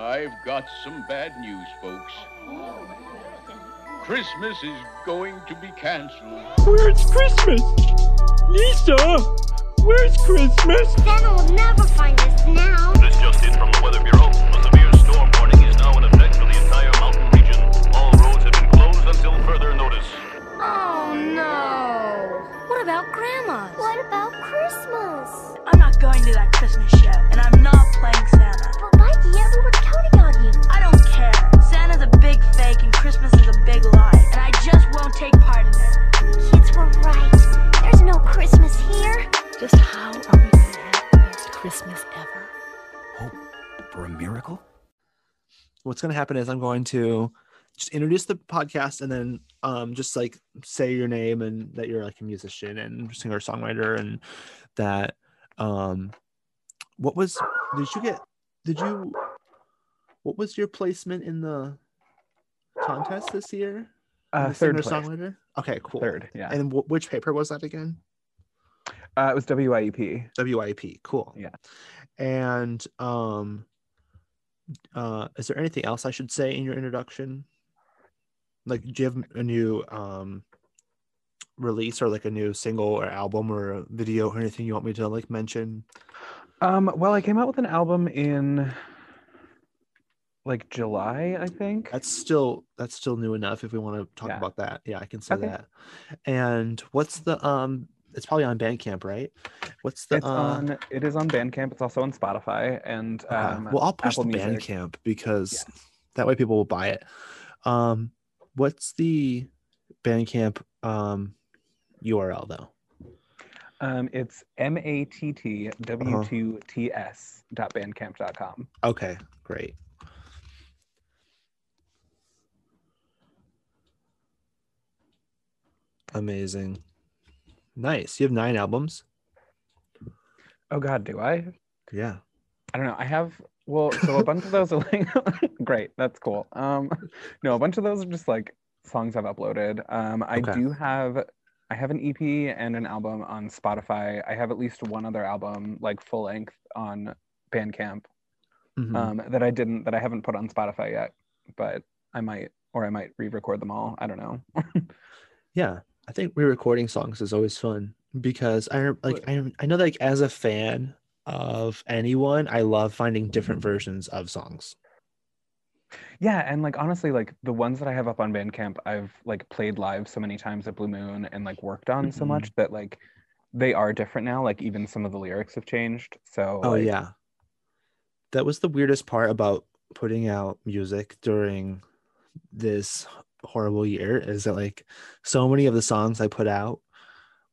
I've got some bad news, folks. Christmas is going to be canceled. Where's Christmas? Lisa, where's Christmas? Santa will never find us now. This just in from the Weather Bureau. A severe storm warning is now in effect for the entire mountain region. All roads have been closed until further notice. Oh no. What about Grandma? What about Christmas? I'm not going to that Christmas show, and I'm not playing Santa. But Mikey, everyone's counting on you. I don't care. Santa's a big fake, and Christmas is a big lie, and I just won't take part in it. Kids were right. There's no Christmas here. Just how are we going to have the best Christmas ever? Hope for a miracle? what's going to happen is I'm going to just introduce the podcast and then um, just like say your name and that you're like a musician and singer songwriter and that um what was did you get did you what was your placement in the contest this year Uh, third place. singer-songwriter? okay cool Third, yeah. and w- which paper was that again Uh, it was WYEP. WIP cool Yeah. and um uh is there anything else I should say in your introduction like do you have a new um release or like a new single or album or a video or anything you want me to like mention Um, well, I came out with an album in like July, I think. that's still that's still new enough if we want to talk Yeah. about that yeah I can say Okay. that and what's the um it's probably on Bandcamp right what's the it's uh, on. It is on Bandcamp. It's also on Spotify and Okay. um, well, I'll push Apple the Music. Bandcamp because that way people will buy it. Um, what's the Bandcamp um URL though? Um, it's m a t t Uh-huh. two t s dot bandcamp dot com. Okay, great. Amazing. Nice. You have nine albums. Oh God, do I? Yeah. I don't know. I have well, so a bunch of those are like great. That's cool. Um, no, a bunch of those are just like songs I've uploaded. Um, I Okay. do have I have an EP and an album on Spotify. I have at least one other album, like full length, on Bandcamp Mhm. um, that I didn't that I haven't put on Spotify yet, but I might or I might re-record them all. I don't know. yeah i think re-recording songs is always fun because i like I, I know like as a fan of anyone i love finding different versions of songs Yeah, and like honestly, like the ones that I have up on Bandcamp, I've like played live so many times at Blue Moon and like worked on so Mhm. much that like they are different now. Like even some of the lyrics have changed. So oh like, yeah that was the weirdest part about putting out music during this horrible year is that like so many of the songs i put out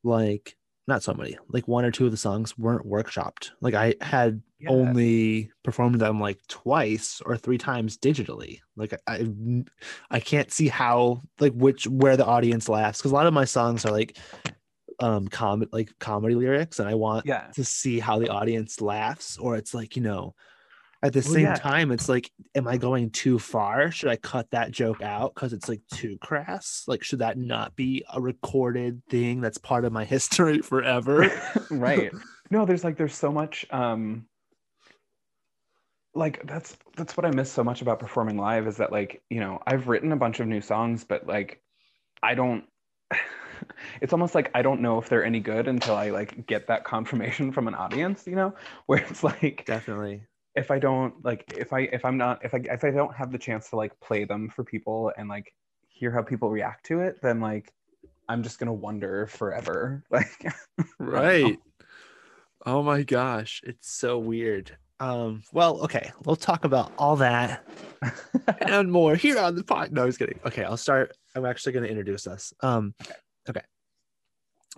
like not so many like one or two of the songs weren't workshopped like i had Yeah. only performed them like twice or three times digitally like i i can't see how like which where the audience laughs because a lot of my songs are like um com like comedy lyrics and i want Yeah. to see how the audience laughs or it's like you know at the Well, same yeah. time it's like am i going too far? Should i cut that joke out because it's like too crass? Like should that not be a recorded thing that's part of my history forever? Right. No, there's like there's so much um like that's that's what I miss so much about performing live is that like, you know, I've written a bunch of new songs, but like I don't it's almost like I don't know if they're any good until I like get that confirmation from an audience, you know, where it's like definitely if I don't like if I if I'm not if I if I don't have the chance to like play them for people and like hear how people react to it, then like I'm just gonna wonder forever. Like right. Oh my gosh it's so weird. Um well okay we'll talk about all that and more here on the pod no i was kidding. Okay i'll start i'm actually going to introduce us. Um okay.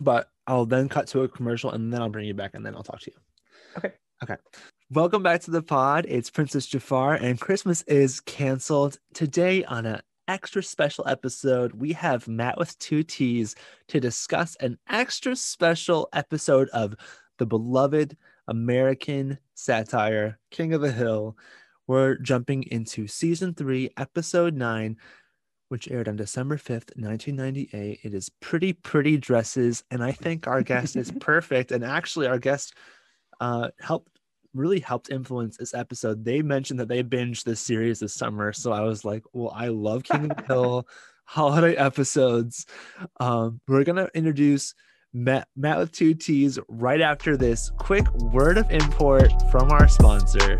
But i'll then cut to a commercial and then i'll bring you back and then i'll talk to you. Okay. okay welcome back to the pod it's princess jafar and christmas is canceled today on an extra special episode we have matt with two t's to discuss an extra special episode of the beloved American satire King of the Hill. We're jumping into season three, episode nine, which aired on December 5th, 1998. It is Pretty Pretty Dresses. And I think our guest is perfect. And actually, our guest uh, helped really helped influence this episode. They mentioned that they binged this series this summer, so I was like, "Well, I love King of the Hill holiday episodes." Um, we're gonna introduce Matt, Matt with two T's right after this quick word of import from our sponsor.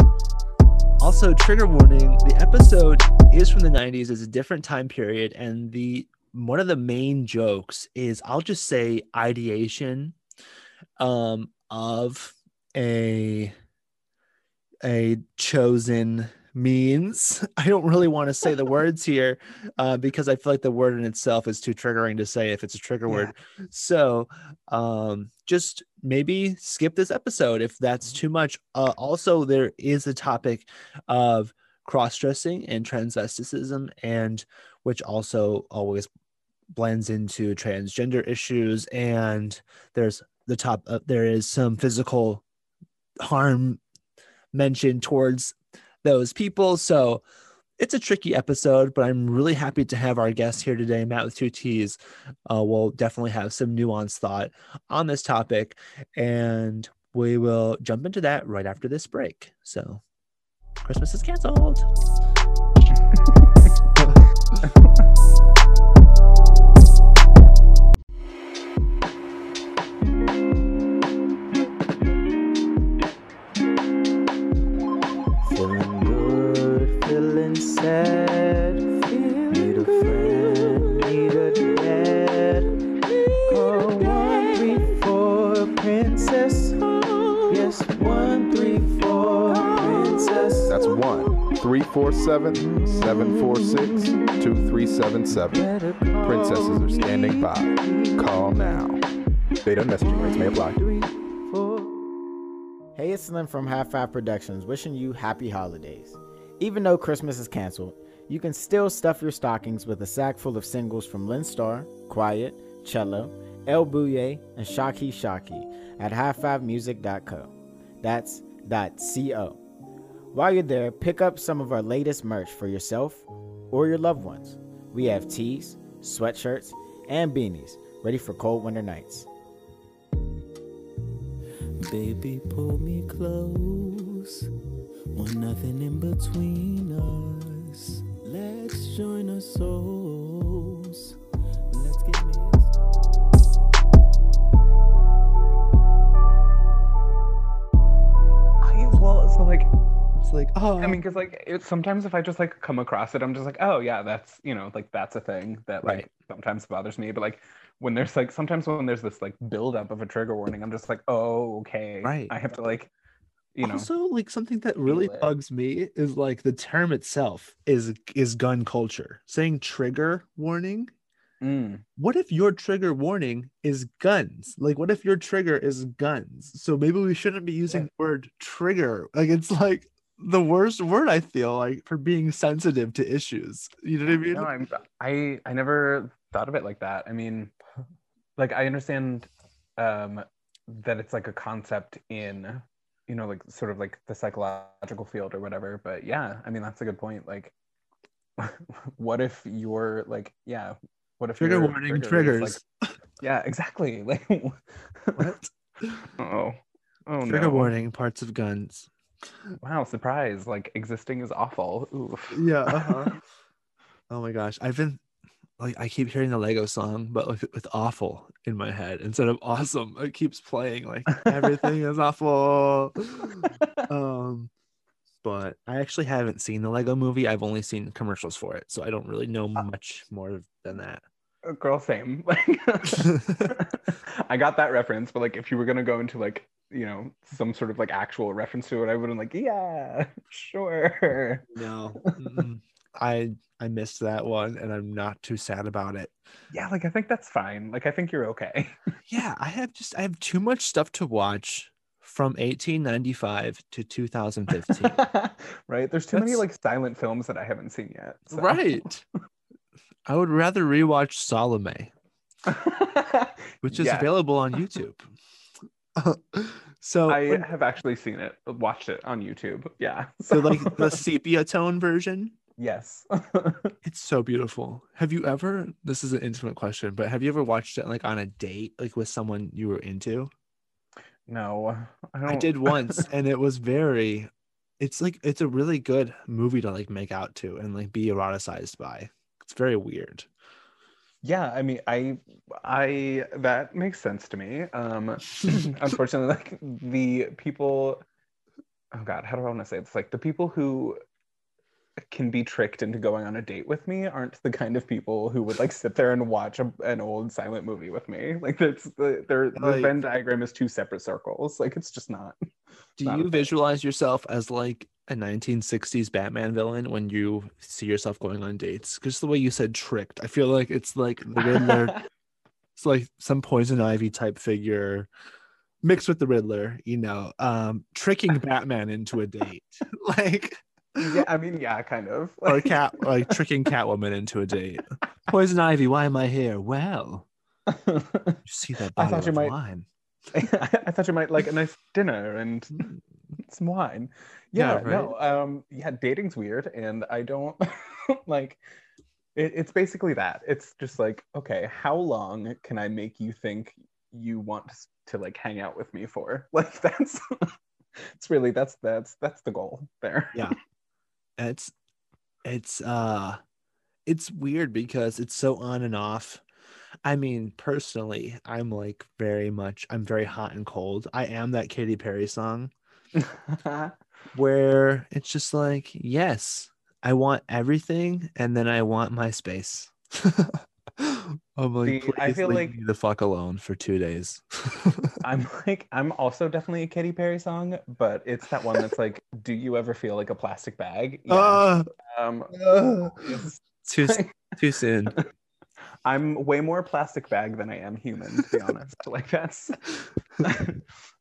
Also, trigger warning: the episode is from the '90s. It's a different time period, and the one of the main jokes is I'll just say ideation um, of a a chosen means. I don't really want to say the words here uh, because I feel like the word in itself is too triggering to say if it's a trigger Yeah. word. So um, just maybe skip this episode if that's too much. Uh, also, there is a topic of cross dressing and transvesticism, and which also always blends into transgender issues. And there's the top, uh, there is some physical harm mentioned towards those people. So it's a tricky episode, but I'm really happy to have our guest here today, Matt with two T's. Uh, we'll definitely have some nuanced thought on this topic, and we will jump into that right after this break. So, Christmas is canceled. 647 746 2377. Princesses are standing by. Call now. Data messaging rates may apply. Hey, it's Slim from High Five Productions wishing you happy holidays. Even though Christmas is canceled, you can still stuff your stockings with a sack full of singles from Lynn Star, Quiet, Cello, El Bouye, and Shaki Shaki at HighFiveMusic.co. That's dot .co. While you're there, pick up some of our latest merch for yourself or your loved ones. We have tees, sweatshirts, and beanies ready for cold winter nights. Baby, pull me close. Want nothing in between us. Let's join our souls. Let's get mixed. I, well, so like, It's like, oh, I mean, because like, it, sometimes if I just like come across it, I'm just like, oh yeah, that's you know, like that's a thing that like Right. sometimes bothers me. But like, when there's like sometimes when there's this like buildup of a trigger warning, I'm just like, oh okay, Right. I have to like, you know, also like something that really it. bugs me is like the term itself is is gun culture. Saying trigger warning mm, what if your trigger warning is guns? Like, what if your trigger is guns? So maybe we shouldn't be using the word trigger. Like, it's like the worst word I feel like for being sensitive to issues. You know what I mean? no, I'm, I I never thought of it like that. I mean, like I understand um that it's like a concept in you know like sort of like the psychological field or whatever but yeah i mean that's a good point like what if you're like yeah what if Trigger your warning, trigger triggers. like- yeah exactly like What? oh oh trigger no. warning, parts of guns. Wow surprise like existing is awful Oof. Yeah. uh-huh. oh my gosh. I've been like, I keep hearing the Lego song, but with, with awful in my head instead of awesome. It keeps playing like everything is awful. um but i actually haven't seen the lego movie i've only seen commercials for it so i don't really know much more than that Uh, girl same. Like i got that reference but like if you were gonna go into like you know some sort of like actual reference to it i would have like yeah sure. No mm-mm. i i missed that one and i'm not too sad about it. Yeah like i think that's fine. Like i think you're okay. Yeah i have just i have too much stuff to watch from 1895 to 2015 right? There's too many like silent films that i haven't seen yet so. right i would rather rewatch salome which is Yeah. available on youtube so i when- have actually seen it watched it on youtube yeah so like the sepia tone version yes It's so beautiful. Have you ever, this is an intimate question, but have you ever watched it like on a date, like with someone you were into? No, I. I did once, and it was very. It's like it's a really good movie to like make out to and like be eroticized by. It's very weird. Yeah, I mean, I, I that makes sense to me. Um, unfortunately, like the people, oh God, how do I want to say this? Like the people who can be tricked into going on a date with me aren't the kind of people who would like sit there and watch a, an old silent movie with me. Like that's the their the Like- Venn diagram is two separate circles. Like it's just not. Do not you visualize yourself as like a 1960s Batman villain when you see yourself going on dates? Because the way you said tricked, I feel like it's like the Riddler. it's like some poison ivy type figure mixed with the Riddler, you know, um, tricking Batman into a date, like yeah, I mean, yeah, kind of. or cat, like tricking Catwoman into a date. Poison ivy, why am I here? Well, you see that I thought you of might- wine. I thought you might like a nice dinner and some wine. Yeah, Yeah, no, um, yeah, dating's weird, and I don't like. It, it's basically that. It's just like, okay, how long can I make you think you want to like hang out with me for? Like that's. it's really that's that's that's the goal there. yeah it's it's uh it's weird because it's so on and off. I mean personally i'm like very much i'm very hot and cold. I am that Katy perry song. Where it's just like yes i want everything and then i want my space i'm like See, I feel like- the fuck alone for two days I'm like, I'm also definitely a Katy Perry song, but it's that one that's like, do you ever feel like a plastic bag? Ah, Um, ah. it's- too too soon I'm way more plastic bag than I am human, to be honest. like that's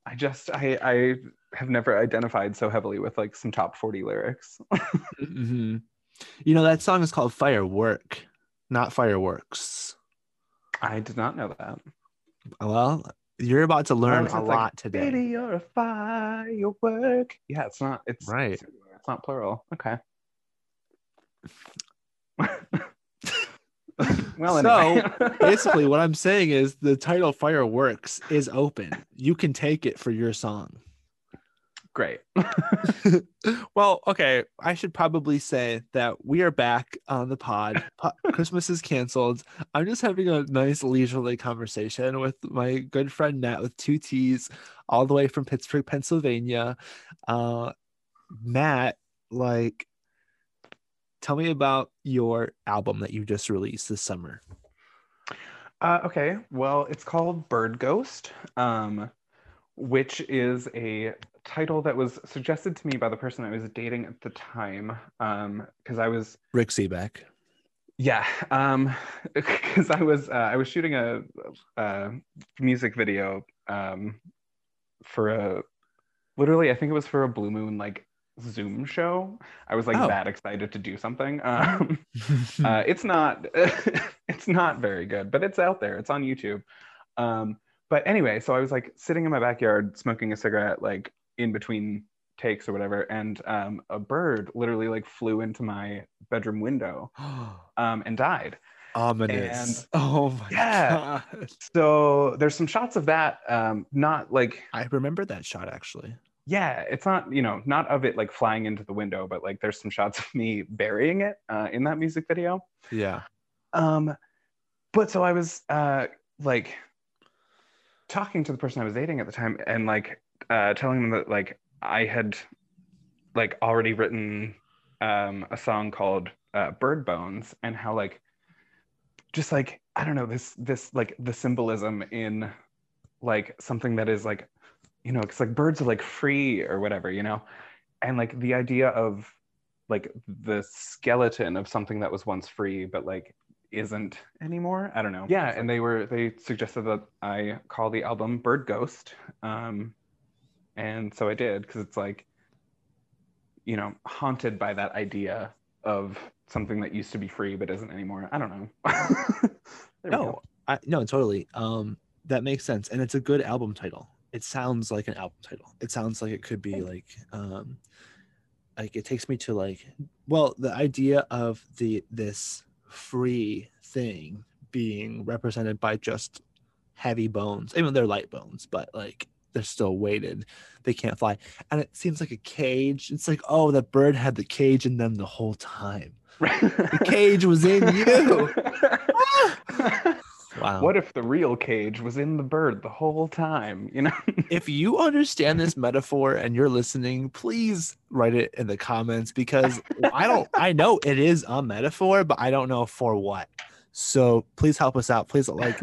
I just I I have never identified so heavily with like some top 40 lyrics. Mhm. You know that song is called Firework, not Fireworks. I did not know that. Well, you're about to learn a it's like, lot today. Baby, you're a firework. Yeah, it's not it's Right. It's not plural. Okay. well, so basically, what I'm saying is the title Fireworks is open. You can take it for your song. Great. well, okay. I should probably say that we are back on the pod. Christmas is canceled. I'm just having a nice leisurely conversation with my good friend Matt with two T's, all the way from Pittsburgh, Pennsylvania. Uh, Matt, like, tell me about your album that you just released this summer. Uh, okay, well, it's called Bird Ghost, um, which is a title that was suggested to me by the person I was dating at the time. Because I was, Rick Seaback. yeah, because I was, uh, I was shooting a, a music video um, for a, literally, I think it was for a Blue Moon like Zoom show. I was like Oh. that excited to do something. Um, uh, it's not it's not very good but it's out there it's on youtube um, but anyway so i was like sitting in my backyard smoking a cigarette like in between takes or whatever and um, a bird literally like flew into my bedroom window um, and died Ominous. And- oh my Yeah. god. so there's some shots of that um, not like I remember that shot actually. yeah it's not you know not of it like flying into the window but like there's some shots of me burying it uh, in that music video Yeah. Um, but so I was uh like talking to the person I was dating at the time and like uh telling them that like I had like already written um a song called uh Bird Bones and how like just like I don't know this this like the symbolism in like something that is like you know it's like birds are like free or whatever you know? And like the idea of like the skeleton of something that was once free but like isn't anymore i don't know yeah and they were they suggested that i call the album bird ghost um and so i did because it's like you know haunted by that idea of something that used to be free but isn't anymore i don't know No. I no, totally. Um, that makes sense, and it's a good album title. It sounds like an album title. It sounds like it could be like, um, like it takes me to like, well, the idea of the this free thing being represented by just heavy bones. I mean, they're light bones, but like they're still weighted. They can't fly. And it seems like a cage. It's like, oh, the bird had the cage in them the whole time. The cage was in you. Ah! Wow. What if the real cage was in the bird the whole time? You know? if you understand this metaphor and you're listening, please write it in the comments because I don't I know it is a metaphor, but I don't know for what. So please help us out. Please like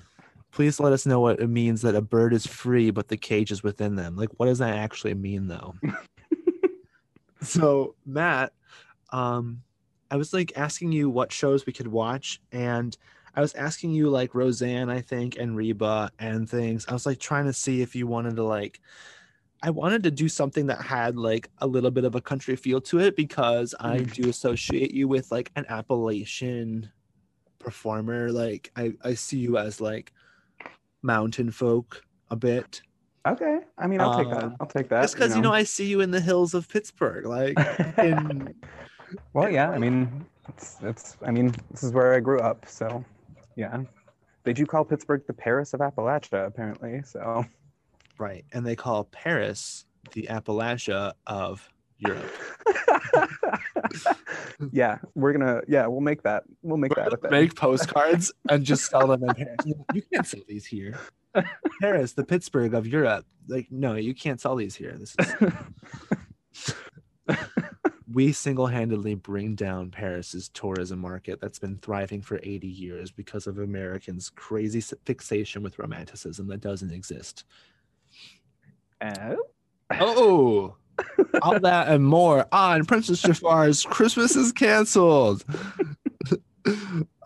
please let us know what it means that a bird is free but the cage is within them. Like what does that actually mean though? so Matt, um I was like asking you what shows we could watch and I was asking you like Roseanne, I think, and Reba and things. I was like trying to see if you wanted to like I wanted to do something that had like a little bit of a country feel to it because I do associate you with like an Appalachian performer. Like I, I see you as like mountain folk a bit. Okay. I mean, I'll take that. Um, I'll take that. Just because you know I see you in the hills of Pittsburgh, like in Well, yeah. I mean, it's it's. I mean, this is where I grew up, so yeah. They do call Pittsburgh the Paris of Appalachia, apparently. So right, and they call Paris the Appalachia of Europe. yeah, we're gonna. Yeah, we'll make that. We'll make that a thing. Make postcards and just sell them in Paris. You can't sell these here. Paris, the Pittsburgh of Europe. Like, no, you can't sell these here. This is we single-handedly bring down Paris's tourism market that's been thriving for 80 years because of Americans' crazy fixation with romanticism that doesn't exist. Oh. Oh, all that and more on Princess Jafar's Christmas is canceled.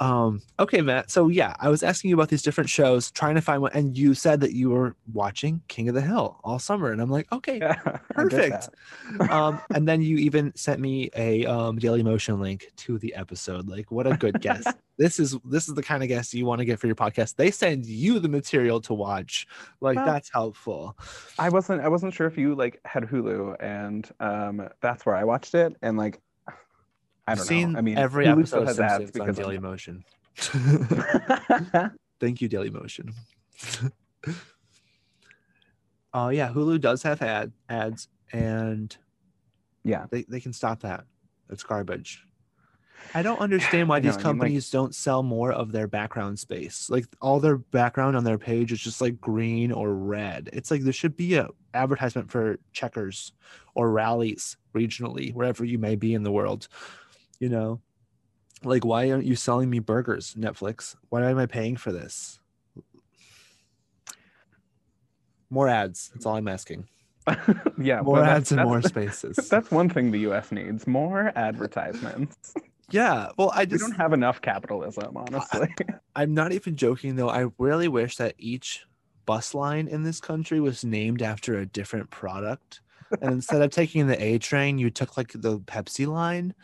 Um, okay, Matt. So yeah, I was asking you about these different shows, trying to find one, and you said that you were watching King of the Hill all summer, and I'm like, okay, get perfect. um, and then you even sent me a um, Dailymotion link to the episode. Like, what a good guest! this is this is the kind of guest you want to get for your podcast. They send you the material to watch. Like, Well, that's helpful. I wasn't. I wasn't sure if you like had Hulu, and um, that's where I watched it. And like, I don't seen know. I mean, every episode has ads because Daily I'm- Motion. Thank you, Dailymotion. Oh yeah, Hulu does have ad ads, and yeah, they, they can stop that. It's garbage. I don't understand why these I mean, like- companies don't sell more of their background space. Like all their background on their page is just like green or red. It's like there should be a advertisement for checkers or Rally's regionally, wherever you may be in the world. You know, like why aren't you selling me burgers, Netflix? Why am I paying for this? More ads. That's all I'm asking. yeah, More ads and more spaces. That's one thing the U.S. needs: more advertisements. Yeah, well, I just we don't have enough capitalism, honestly. I'm not even joking though. I really wish that each bus line in this country was named after a different product. And instead of taking the A train, you took like the Pepsi line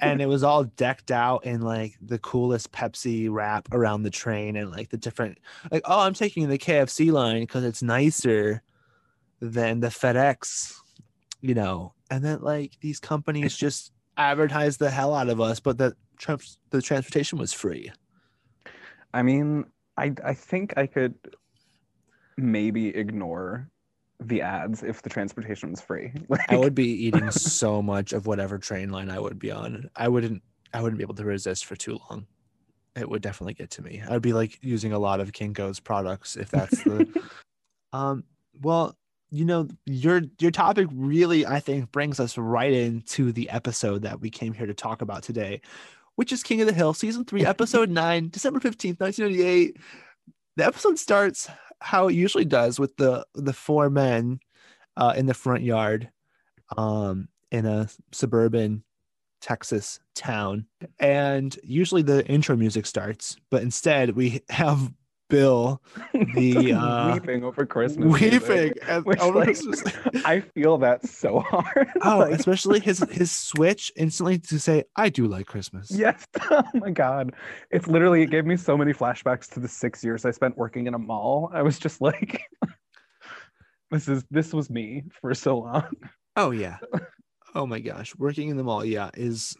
and it was all decked out in like the coolest Pepsi wrap around the train and like the different like oh, I'm taking the KFC line because it's nicer than the FedEx, you know. And then like these companies just advertise the hell out of us, but the trans- the transportation was free. I mean, I I think I could maybe ignore the ads if the transportation was free. I would be eating so much of whatever train line I would be on. I wouldn't I wouldn't be able to resist for too long. It would definitely get to me. I'd be like using a lot of Kinko's products if that's the um well, you know, your your topic really I think brings us right into the episode that we came here to talk about today, which is King of the Hill season 3 episode 9, December 15th, 1998. The episode starts how it usually does with the the four men uh, in the front yard um, in a suburban Texas town. And usually the intro music starts, but instead we have Bill, the uh, weeping over Christmas. weeping and which, over like, Christmas. I feel that so hard. Oh, Like, especially his his switch instantly to say, "I do like Christmas." Yes. Oh my God. It's literally, it gave me so many flashbacks to the six years I spent working in a mall. I was just like, this is, this was me for so long. Oh yeah. Oh my gosh, working in the mall, yeah, is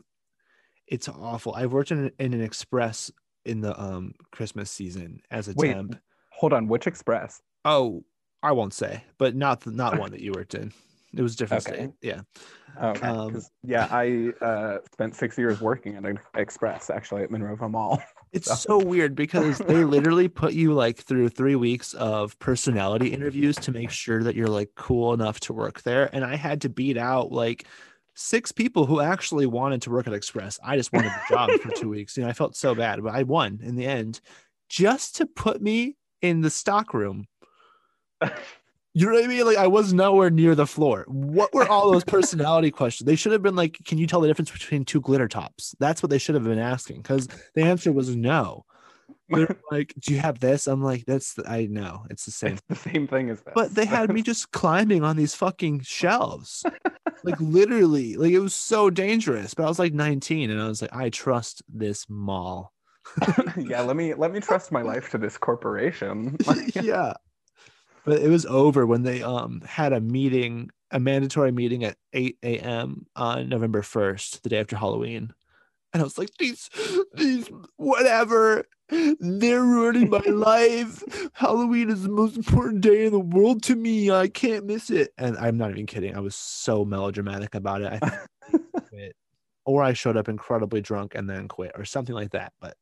it's awful. I've worked in, in an express in the um Christmas season as a Wait, temp. hold on. Which express? Oh, I won't say, but not the, not one that you worked in. It was a different Okay. state. Yeah. Okay. Um, yeah, I uh, spent six years working at an Express actually at Monroeville Mall. It's so weird because they literally put you like through three weeks of personality interviews to make sure that you're like cool enough to work there. And I had to beat out like six people who actually wanted to work at Express. I just wanted the job for two weeks. You know, I felt so bad, but I won in the end just to put me in the stock room. You know what I mean? Like I was nowhere near the floor. What were all those personality questions? They should have been like, "Can you tell the difference between two glitter tops?" That's what they should have been asking because the answer was no. They're like, "Do you have this?" I'm like, "That's the, I know it's the same." It's the same thing as this. But they had me just climbing on these fucking shelves, like literally, like it was so dangerous. But I was like 19, and I was like, "I trust this mall." yeah, let me let me trust my life to this corporation. yeah. But it was over when they um had a meeting, a mandatory meeting at 8 a.m. on November 1st, the day after Halloween. And I was like, these, these, whatever. They're ruining my life. Halloween is the most important day in the world to me. I can't miss it. And I'm not even kidding. I was so melodramatic about it. I quit. Or I showed up incredibly drunk and then quit, or something like that. But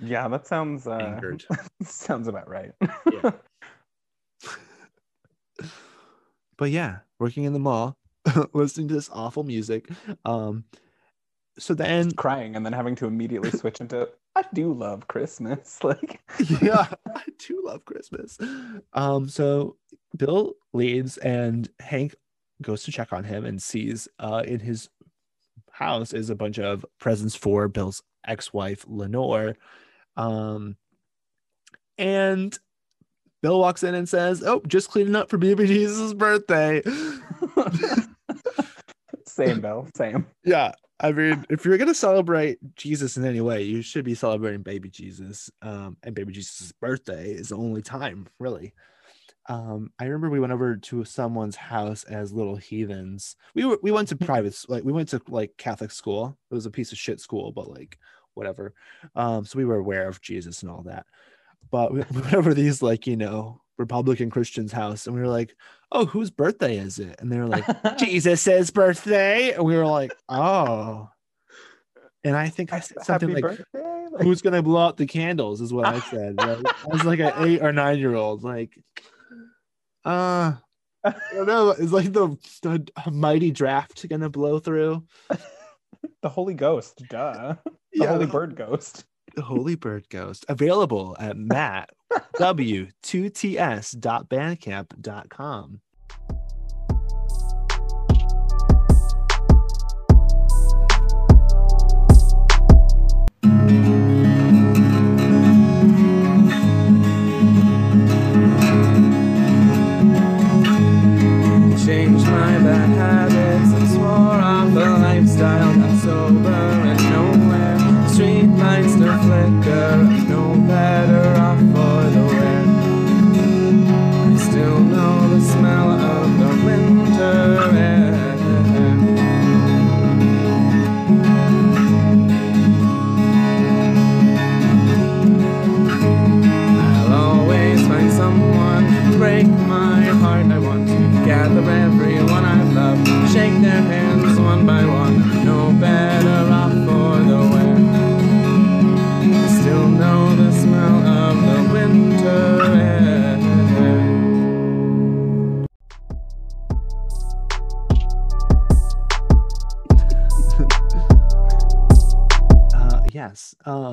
yeah, that sounds uh, Angered. sounds about right. Yeah. but yeah, working in the mall, listening to this awful music. Um, so then, crying and then having to immediately switch into I do love Christmas. Like yeah, I do love Christmas. Um, so Bill leaves, and Hank goes to check on him and sees uh in his house is a bunch of presents for Bill's ex-wife Lenore. Um, and Bill walks in and says, "Oh, just cleaning up for baby Jesus' birthday." same Bill, same. Yeah. I mean, if you're gonna celebrate Jesus in any way, you should be celebrating baby Jesus. Um, and baby Jesus' birthday is the only time, really. Um, I remember we went over to someone's house as little heathens. We were we went to private like we went to like Catholic school. It was a piece of shit school, but like whatever. Um, so we were aware of Jesus and all that. But we we went over these like, you know, Republican Christians' house and we were like, oh, whose birthday is it? And they were like, Jesus' birthday. And we were like, oh. And I think I said something Happy like, who's gonna blow out the candles is what I said. I was like an eight or nine year old, like, uh, I don't know. Is like the, the mighty draft gonna blow through? the Holy Ghost, duh. The Yeah. Holy Bird Ghost. The Holy Bird Ghost available at Matt w2ts.bandcamp.com.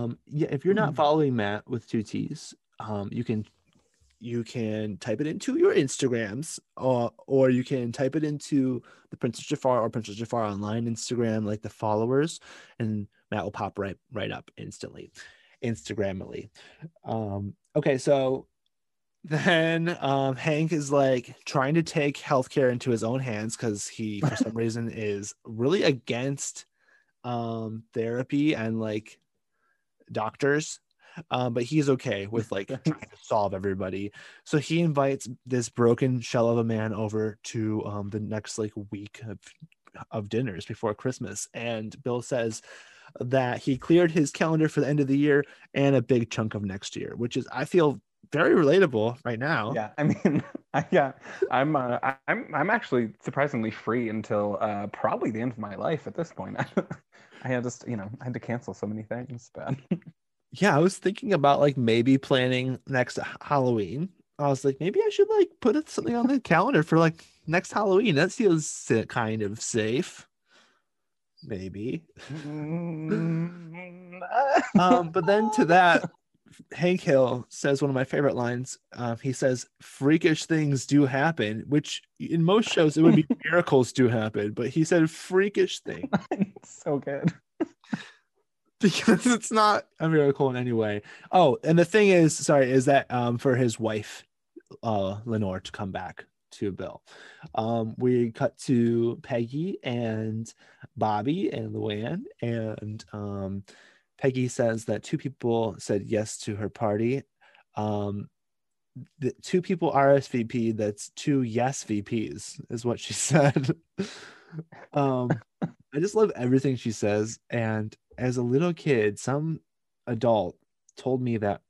Um, yeah. If you're not following Matt with two T's, um, you can you can type it into your Instagrams, or or you can type it into the Princess Jafar or Princess Jafar online Instagram, like the followers, and Matt will pop right right up instantly, Instagramily. Um, okay, so then um, Hank is like trying to take healthcare into his own hands because he, for some reason, is really against um therapy and like doctors um but he's okay with like trying to solve everybody so he invites this broken shell of a man over to um the next like week of of dinners before christmas and bill says that he cleared his calendar for the end of the year and a big chunk of next year which is i feel very relatable right now. Yeah, I mean, I, yeah, I'm uh, I'm I'm actually surprisingly free until uh, probably the end of my life at this point. I had just you know I had to cancel so many things, but Yeah, I was thinking about like maybe planning next Halloween. I was like, maybe I should like put something on the calendar for like next Halloween. That feels kind of safe. Maybe. um, but then to that, Hank Hill says one of my favorite lines. Um, he says, "Freakish things do happen," which in most shows it would be miracles do happen, but he said freakish things so good. because it's not a miracle in any way. Oh, and the thing is, sorry, is that um, for his wife, uh, Lenore, to come back to Bill. Um, we cut to Peggy and Bobby and Luann, and um, Peggy says that two people said yes to her party. Um, the two people RSVP. That's two yes VPs, is what she said. um, I just love everything she says. And as a little kid, some adult told me that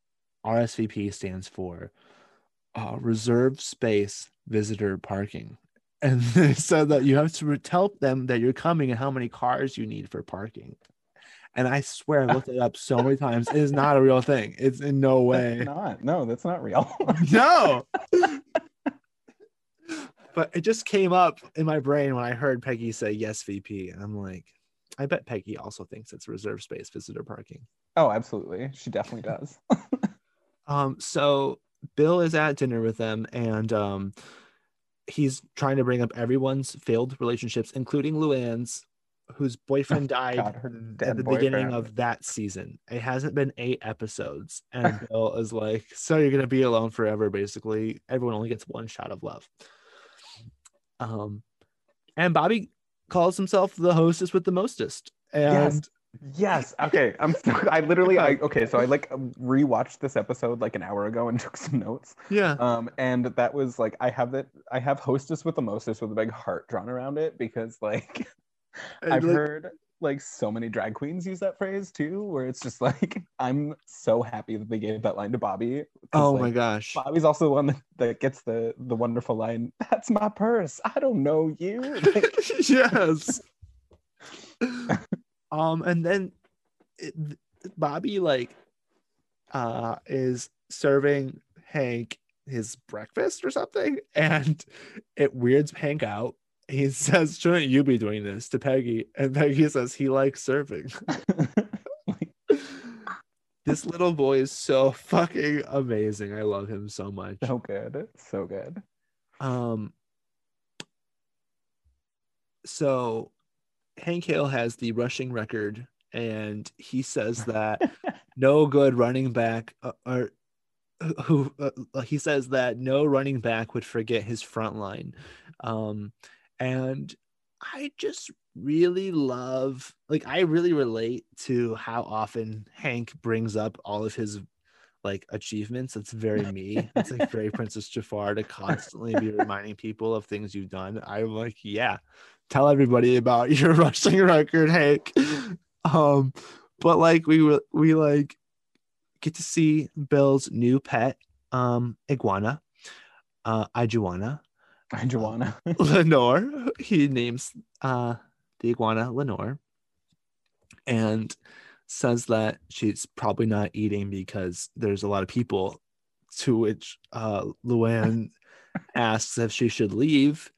RSVP stands for uh, reserved space visitor parking. And they said that you have to tell them that you're coming and how many cars you need for parking. And I swear I looked it up so many times. It is not a real thing. It's in no way. That's not no, that's not real. no. but it just came up in my brain when I heard Peggy say yes, VP. And I'm like, I bet Peggy also thinks it's reserved space visitor parking. oh, absolutely, she definitely does. Um, so Bill is at dinner with them and um he's trying to bring up everyone's failed relationships, including Luann's, whose boyfriend died God, at the beginning boyfriend. of that season. It hasn't been eight episodes, and Bill is like, "So you're gonna be alone forever?" Basically, everyone only gets one shot of love. Um, and Bobby calls himself the hostess with the mostest, and Yes. Yes. Okay. I'm. So, I literally. I okay. So I like rewatched this episode like an hour ago and took some notes. yeah, Um, and that was like I have that. I have hostess with the mostest with a big heart drawn around it because like And, I've like- heard like so many drag queens use that phrase too, where it's just like I'm so happy that they gave that line to Bobby. oh my gosh, Bobby's also the one that, that gets the the wonderful line. That's my purse. I don't know you. Like, yes. um, and then it, Bobby like uh is serving Hank his breakfast or something, and it weirds Hank out. He says, "Shouldn't you be doing this?" to Peggy, and Peggy says he likes serving. this little boy is so fucking amazing. I love him so much. so good. So good. Um, so Hank Hill has the rushing record, and he says that no good running back, uh, or who uh, he says that no running back would forget his front line. Um, and I just really love, like, I really relate to how often Hank brings up all of his like achievements. It's very me. It's like very Princess Jafar to constantly be reminding people of things you've done. I'm like, yeah, tell everybody about your rushing record, Hank. Um, but like we were, we like get to see Bill's new pet, um, iguana, uh, Ijuana. I Joanna. Lenore. He names uh the iguana Lenore and says that she's probably not eating because there's a lot of people to which uh Luann asks if she should leave.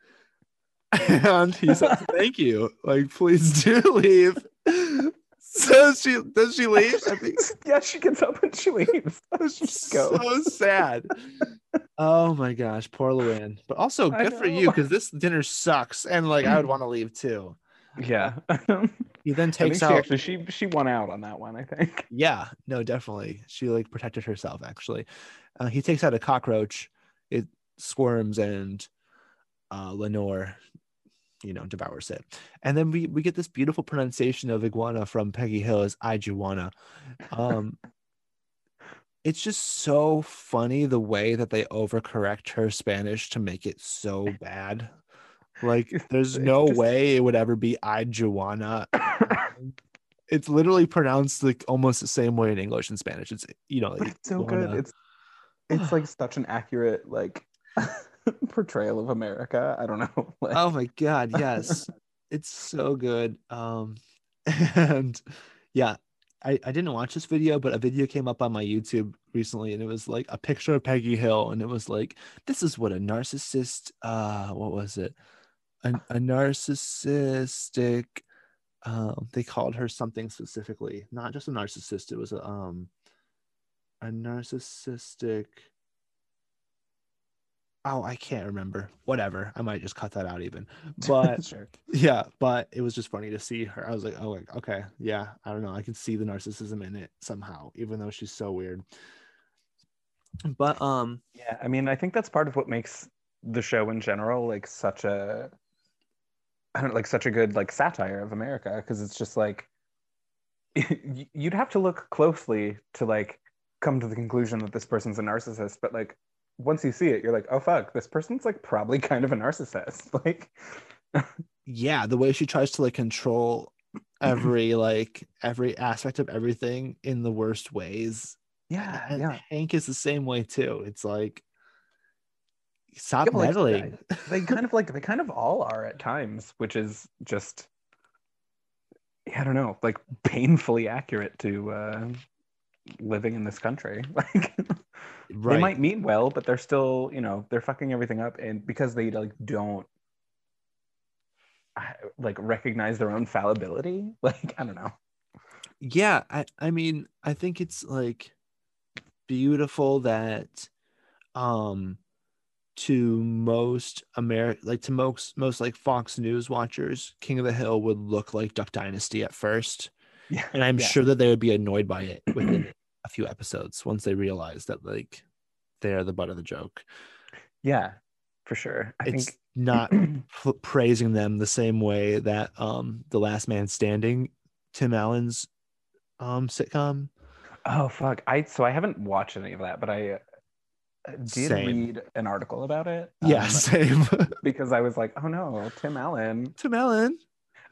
And he says, Thank you. Like, please do leave. So she does she leave? I think yeah, she gets up and she leaves. she goes. so sad. Oh my gosh, poor Luann. But also good for you because this dinner sucks, and like I would want to leave too. Yeah. He then takes she out. actually she she won out on that one. I think. Yeah, no, definitely. She like protected herself. Actually, uh, he takes out a cockroach. It squirms, and uh, Lenore, you know, devours it. And then we we get this beautiful pronunciation of iguana from Peggy Hill as Ijuana. Um, it's just so funny the way that they overcorrect her Spanish to make it so bad. Like, there's no just- way it would ever be Ijuana. it's literally pronounced like almost the same way in English and Spanish. It's you know, like it's so good. It's it's like such an accurate like portrayal of America. I don't know. Like, oh my god, yes. it's so good. Um and yeah, I, I didn't watch this video, but a video came up on my YouTube recently and it was like a picture of Peggy Hill and it was like, this is what a narcissist uh what was it? A, a narcissistic um they called her something specifically, not just a narcissist, it was a um a narcissistic oh i can't remember. Whatever. I might just cut that out even. But sure. yeah but it was just funny to see her. I was like oh like, okay yeah i don't know. I can see the narcissism in it somehow even though she's so weird. But um Yeah, I mean, I think that's part of what makes the show in general like such a I don't like such a good like satire of America because it's just like you'd have to look closely to like come to the conclusion that this person's a narcissist, but like once you see it, you're like, oh fuck, this person's like probably kind of a narcissist. Like, yeah the way she tries to like control every like every aspect of everything in the worst ways yeah, and yeah. hank is the same way too it's like stop Yeah, but, like, they kind of like they kind of all are at times, which is just I don't know, like painfully accurate to uh, living in this country. Like they might mean well, but they're still, you know, they're fucking everything up, and because they like don't like recognize their own fallibility, like I don't know. yeah i i mean i think it's like beautiful that um to most america like to most most like fox news watchers king of the hill would look like duck dynasty at first Yeah, and i'm yeah. sure that they would be annoyed by it within a few episodes once they realize that like they are the butt of the joke Yeah, for sure. I it's think not p- praising them the same way that um the last man standing tim allen's um sitcom Oh fuck! I so I haven't watched any of that, but I uh, did Same. read an article about it. yeah um, same because I was like, oh no, Tim Allen. tim allen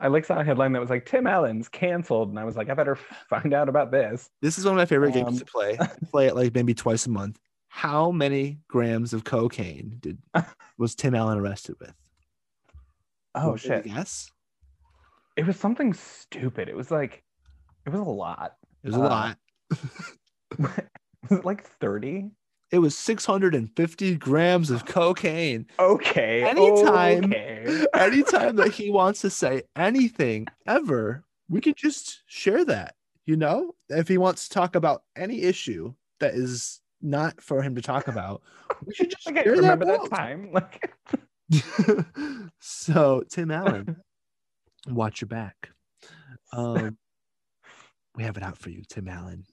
I like saw a headline that was like Tim Allen's canceled, and I was like, I better find out about this. This is one of my favorite games Um, to play. play it like maybe twice a month. How many grams of cocaine did was Tim Allen arrested with? Oh to shit! Yes, It was something stupid. It was like, it was a lot. it was a Uh, lot. was it like thirty? It was 650 grams of cocaine. Okay. Anytime, okay. anytime that he wants to say anything ever, we can just share that. You know, if he wants to talk about any issue that is not for him to talk about, we should just Like, share remember that, that time. Like, so Tim Allen, watch your back. Um, we have it out for you, Tim Allen.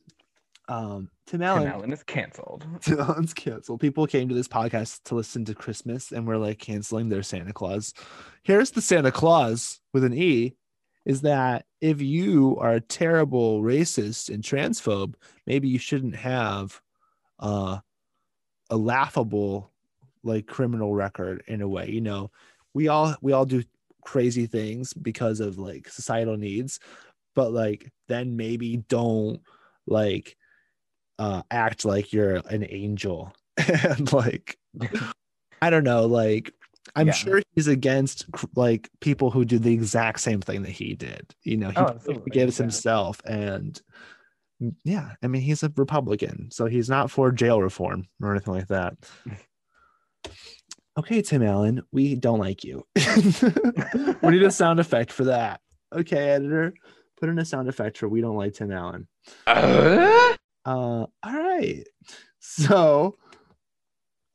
Um, Tim Allen, Tim Allen is canceled. Tim Allen's canceled. People came to this podcast to listen to Christmas, and we're like canceling their Santa Claus. Here's the Santa Claus with an E. Is that if you are a terrible racist and transphobe, maybe you shouldn't have uh, a laughable like criminal record in a way. You know, we all we all do crazy things because of like societal needs, but like then maybe don't like uh act like you're an angel and like I don't know, like I'm Yeah. sure he's against like people who do the exact same thing that he did. You know, he Oh, absolutely, forgives yeah. himself and mm, yeah, I mean he's a Republican, so he's not for jail reform or anything like that. Okay, Tim Allen, we don't like you. we need a sound effect for that. Okay, editor, put in a sound effect for we don't like Tim Allen. Uh, all right. So,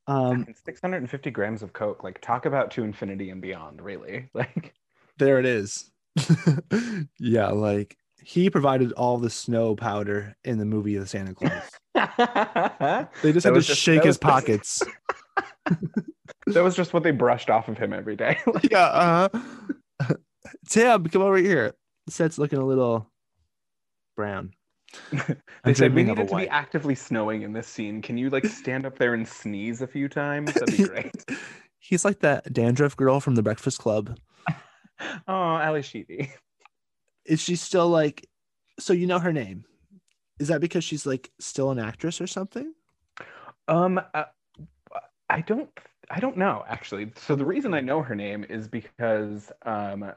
um, 650 grams of coke. Like, talk about to infinity and beyond. Really, like. there it is. yeah, like he provided all the snow powder in the movie The Santa Claus. They just That had to just- shake his pockets. that was just what they brushed off of him every day. Like, yeah. Uh-huh. Tim, come over here. The set's looking a little brown. they said we need it to be actively snowing in this scene. Can you like stand up there and sneeze a few times? That'd be great. He's like that dandruff girl from the Breakfast Club. oh, Ali Sheedy. Is she still like? So you know her name? Is that because she's like still an actress or something? Um, uh, I don't. I don't know actually. So the reason I know her name is because um,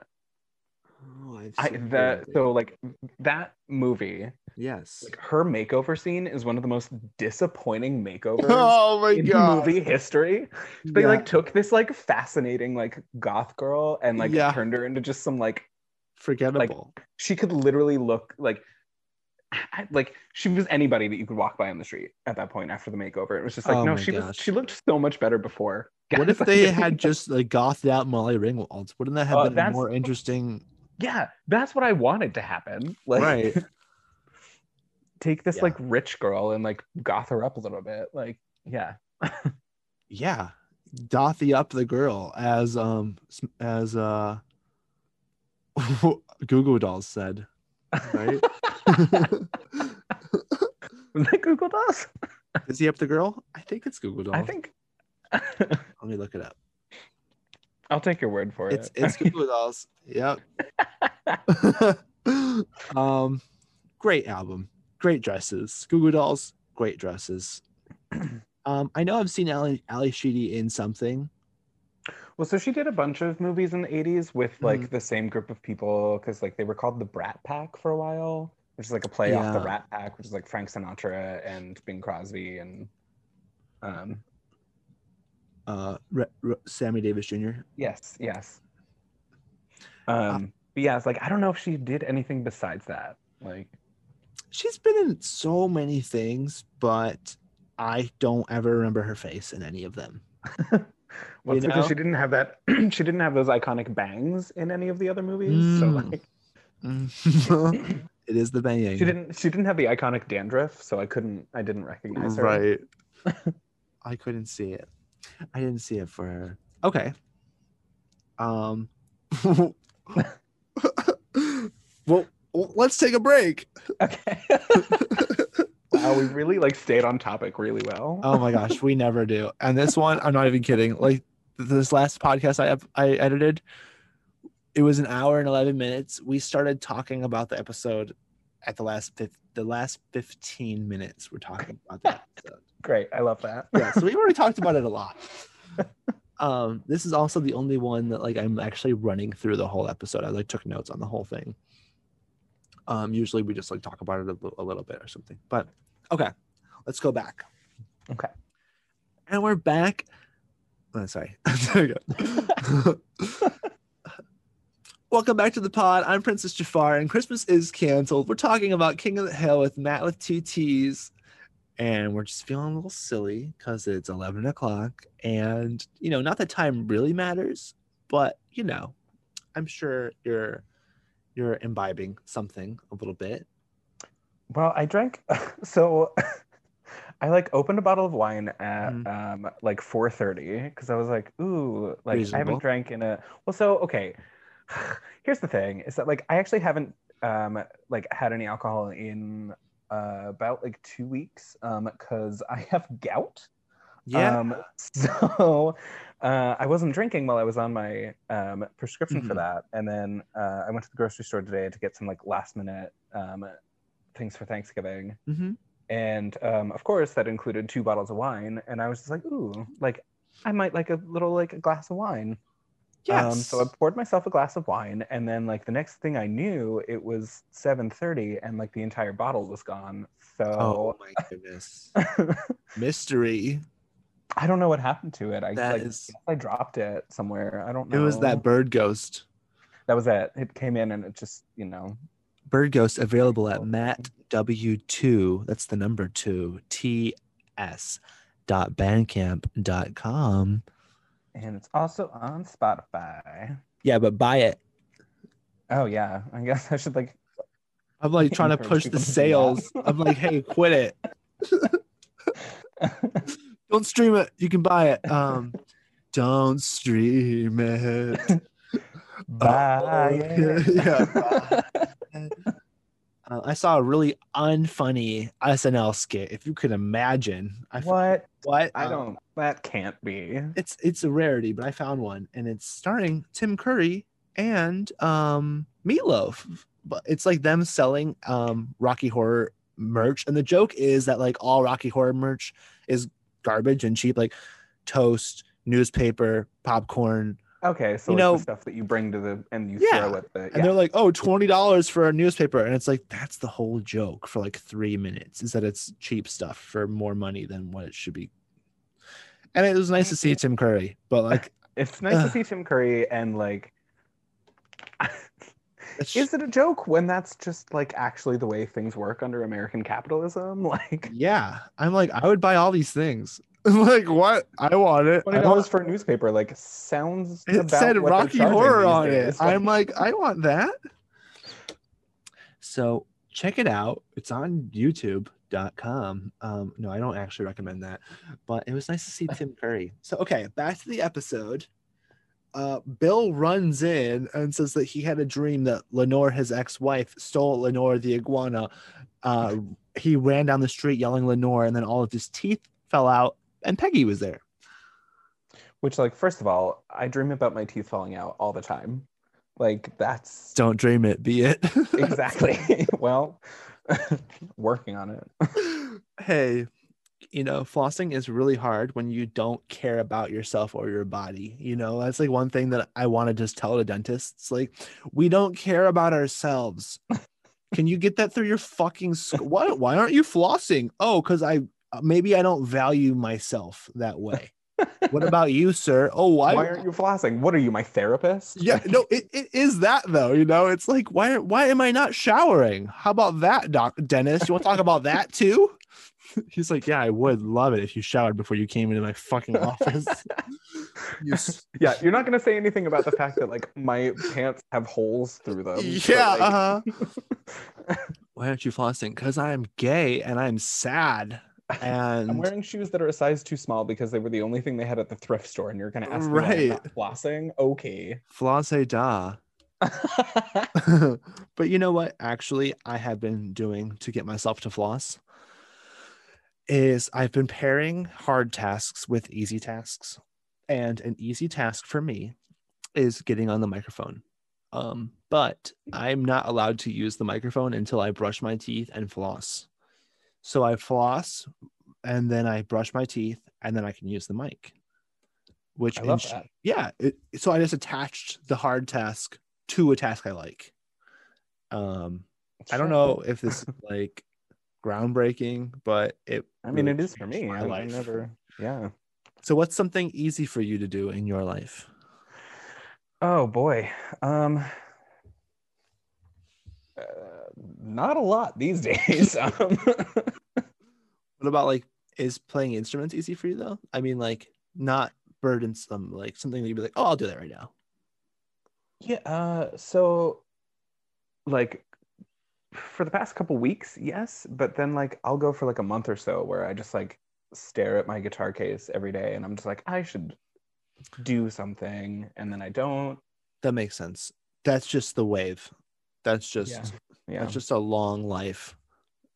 Oh, the so like that movie. yes. Like her makeover scene is one of the most disappointing makeovers Oh my in god. movie history. They Yeah. like took this like fascinating like goth girl and like Yeah. turned her into just some like forgettable. she could literally look like I- like she was anybody that you could walk by on the street at that point after the makeover. It was just like Oh no, she was she looked so much better before. what if they had just like gothed out Molly Ringwald? Wouldn't that have Uh, been a more interesting? Yeah, that's what I wanted to happen. Like Right. take this Yeah. like rich girl and like goth her up a little bit. Like yeah. Yeah. Dothy up the girl as um as uh Google Dolls said. Right? Was that Google Dolls? Is he up the girl? I think it's Google Dolls. I think Let me look it up. I'll take your word for It's it. it's Google Dolls. Yep. um, great album, great dresses. Google Dolls, great dresses. Um, I know I've seen Ali, Ali Sheedy in something. Well, so she did a bunch of movies in the 80s with like Mhm. the same group of people because like they were called the Brat Pack for a while, which is like a play off the Rat Pack, which is like Frank Sinatra and Bing Crosby and um Uh, Re- Re- Sammy Davis Jr. yes, yes. Um but yeah, it's like I don't know if she did anything besides that. Like She's been in so many things, but I don't ever remember her face in any of them. well, You because she didn't have that she didn't have those iconic bangs in any of the other movies. So Mm. like it is the banging. she didn't she didn't have the iconic dandruff, so I couldn't I didn't recognize her. Right. I couldn't see it. I didn't see it for her. Okay. Um well let's take a break. Okay. wow, we really like stayed on topic really well. Oh my gosh, we never do. And this one, I'm not even kidding. Like this last podcast I I edited, it was an hour and 11 minutes. We started talking about the episode at the last the last 15 minutes. We're talking about that episode. Great. I love that. yeah, so we've already talked about it a lot. Um, this is also the only one that like I'm actually running through the whole episode. I like took notes on the whole thing. Um, usually we just like talk about it a, a little bit or something. But okay, let's go back. Okay. And we're back. Oh, sorry. there we go. Welcome back to the pod. I'm Princess Jafar, and Christmas is canceled. We're talking about King of the Hill with Matt with two T's, and we're just feeling a little silly because it's 11 o'clock. And, you know, not that time really matters, but, you know, I'm sure you're you're imbibing something a little bit. Well, I drank so I like opened a bottle of wine at Mhm. um like 4:30 because I was like, ooh, like I haven't drank in a well, so okay. Here's the thing is that like I actually haven't um like had any alcohol in uh, about like two weeks um because I have gout. Yeah. Um, so uh, I wasn't drinking while I was on my um, prescription for Mhm. that, and then uh, I went to the grocery store today to get some like last minute um, things for Thanksgiving, hmm and um, of course that included two bottles of wine, and I was just like, ooh, like I might like a little like a glass of wine. Yes. Um, so I poured myself a glass of wine, and then like the next thing I knew, it was seven thirty, and like the entire bottle was gone. oh So my goodness. Mystery. I don't know what happened to it. I That like, is- I dropped it somewhere. I don't know. It was that bird ghost. That was it. It came in and it just, you know, Bird Ghost available at Matt W2. That's the number two. TS dot bandcamp.com. and it's also on Spotify. Yeah, but buy it. Oh yeah, I guess I should like. I'm like trying to push the people to do that. sales. I'm like, hey, quit it. Don't stream it. You can buy it. Um, don't stream it. Bye. yeah. buy it. Uh, I saw a really unfunny SNL skit. If you could imagine, I what? what I Um, don't. That can't be. it's it's a rarity, but I found one, and it's starring Tim Curry and um Meatloaf. But it's like them selling um Rocky Horror merch, and the joke is that like all Rocky Horror merch is garbage and cheap, like toast, newspaper, popcorn. Okay, so You know- the stuff that you bring to the and you Yeah. throw at the And they're like, oh, $20 for a newspaper. And it's like, that's the whole joke for like three minutes is that it's cheap stuff for more money than what it should be. And it was nice to see Tim Curry, but like, it's nice to see Tim Curry and like is it a joke when that's just like actually the way things work under American capitalism? Like yeah. I'm like, I would buy all these things. like, what? I want it. twenty I dollars want- for a newspaper like sounds It about said what Rocky Horror on it. days. I'm like, I want that. So check it out. It's on youtube.com. Um, no, I don't actually recommend that, but it was nice to see Tim Curry. So, okay, back to the episode. Uh, Bill runs in and says that he had a dream that Lenore, his ex wife, stole Lenore the iguana. Uh, he ran down the street yelling Lenore, and then all of his teeth fell out, and Peggy was there. Which like first of all, I dream about my teeth falling out all the time. Like that's Don't dream it, be it. exactly. well, working on it. hey, you know, flossing is really hard when you don't care about yourself or your body. You know, that's like one thing that I want to just tell the dentists. Like, we don't care about ourselves. Can you get that through your fucking sc- what? Why aren't you flossing? Oh, because I uh, maybe I don't value myself that way. what about you, sir? Oh, why? Why aren't you flossing? What are you, my therapist? yeah, no, it, it is that though. You know, it's like why why am I not showering? How about that, doc Dennis? You want to talk about that too? He's like, yeah, I would love it if you showered before you came into my fucking office. You Yeah, you're not gonna say anything about the fact that like my pants have holes through them. yeah. like, uh-huh. Why aren't you flossing? Because I'm gay and I'm sad. And I'm wearing shoes that are a size too small because they were the only thing they had at the thrift store, and you're gonna ask me why I'm Right. flossing? Okay. flosse da. but you know what? Actually, I have been doing to get myself to floss is I've been pairing hard tasks with easy tasks. And an easy task for me is getting on the microphone. Um, but I'm not allowed to use the microphone until I brush my teeth and floss. So I floss and then I brush my teeth and then I can use the mic. Which I love ins- that. yeah, it, so I just attached the hard task to a task I like. Um, I don't know if this is like groundbreaking, but it. I mean, really it is for me. I, I life. never. Yeah. So, what's something easy for you to do in your life? Oh boy. Um. uh, not a lot these days. um, What about like is playing instruments easy for you though? I mean, like not burdensome, like something that you'd be like, oh, I'll do that right now. Yeah, uh, so like for the past couple weeks, yes, but then like I'll go for like a month or so where I just like stare at my guitar case every day and I'm just like I should do something and then I don't. That makes sense. That's just the wave. That's just Yeah. Yeah. that's just a long life.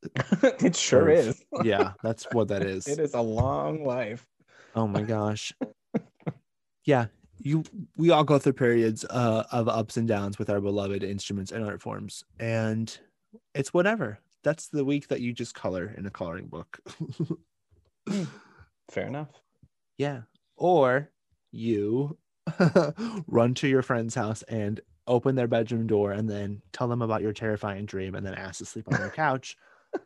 it sure of- is. yeah, that's what that is. It is a long life. Oh my gosh. yeah, you we all go through periods uh, of ups and downs with our beloved instruments and art forms, and it's whatever. That's the week that you just color in a coloring book. Fair enough. yeah, or you run to your friend's house and open their bedroom door and then tell them about your terrifying dream and then ask to sleep on their couch.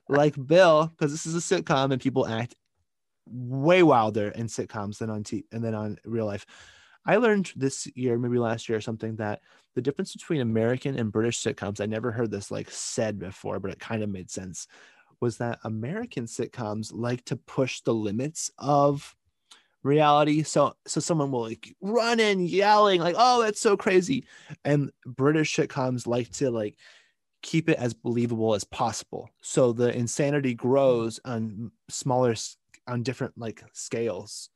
Like bill because this is a sitcom and people act way wilder in sitcoms than on t and then on real life. I learned this year maybe last year or something that the difference between american and british sitcoms i never heard this like said before but it kind of made sense was that american sitcoms like to push the limits of reality so so someone will like run in yelling like oh that's so crazy and british sitcoms like to like keep it as believable as possible so the insanity grows on smaller on different like scales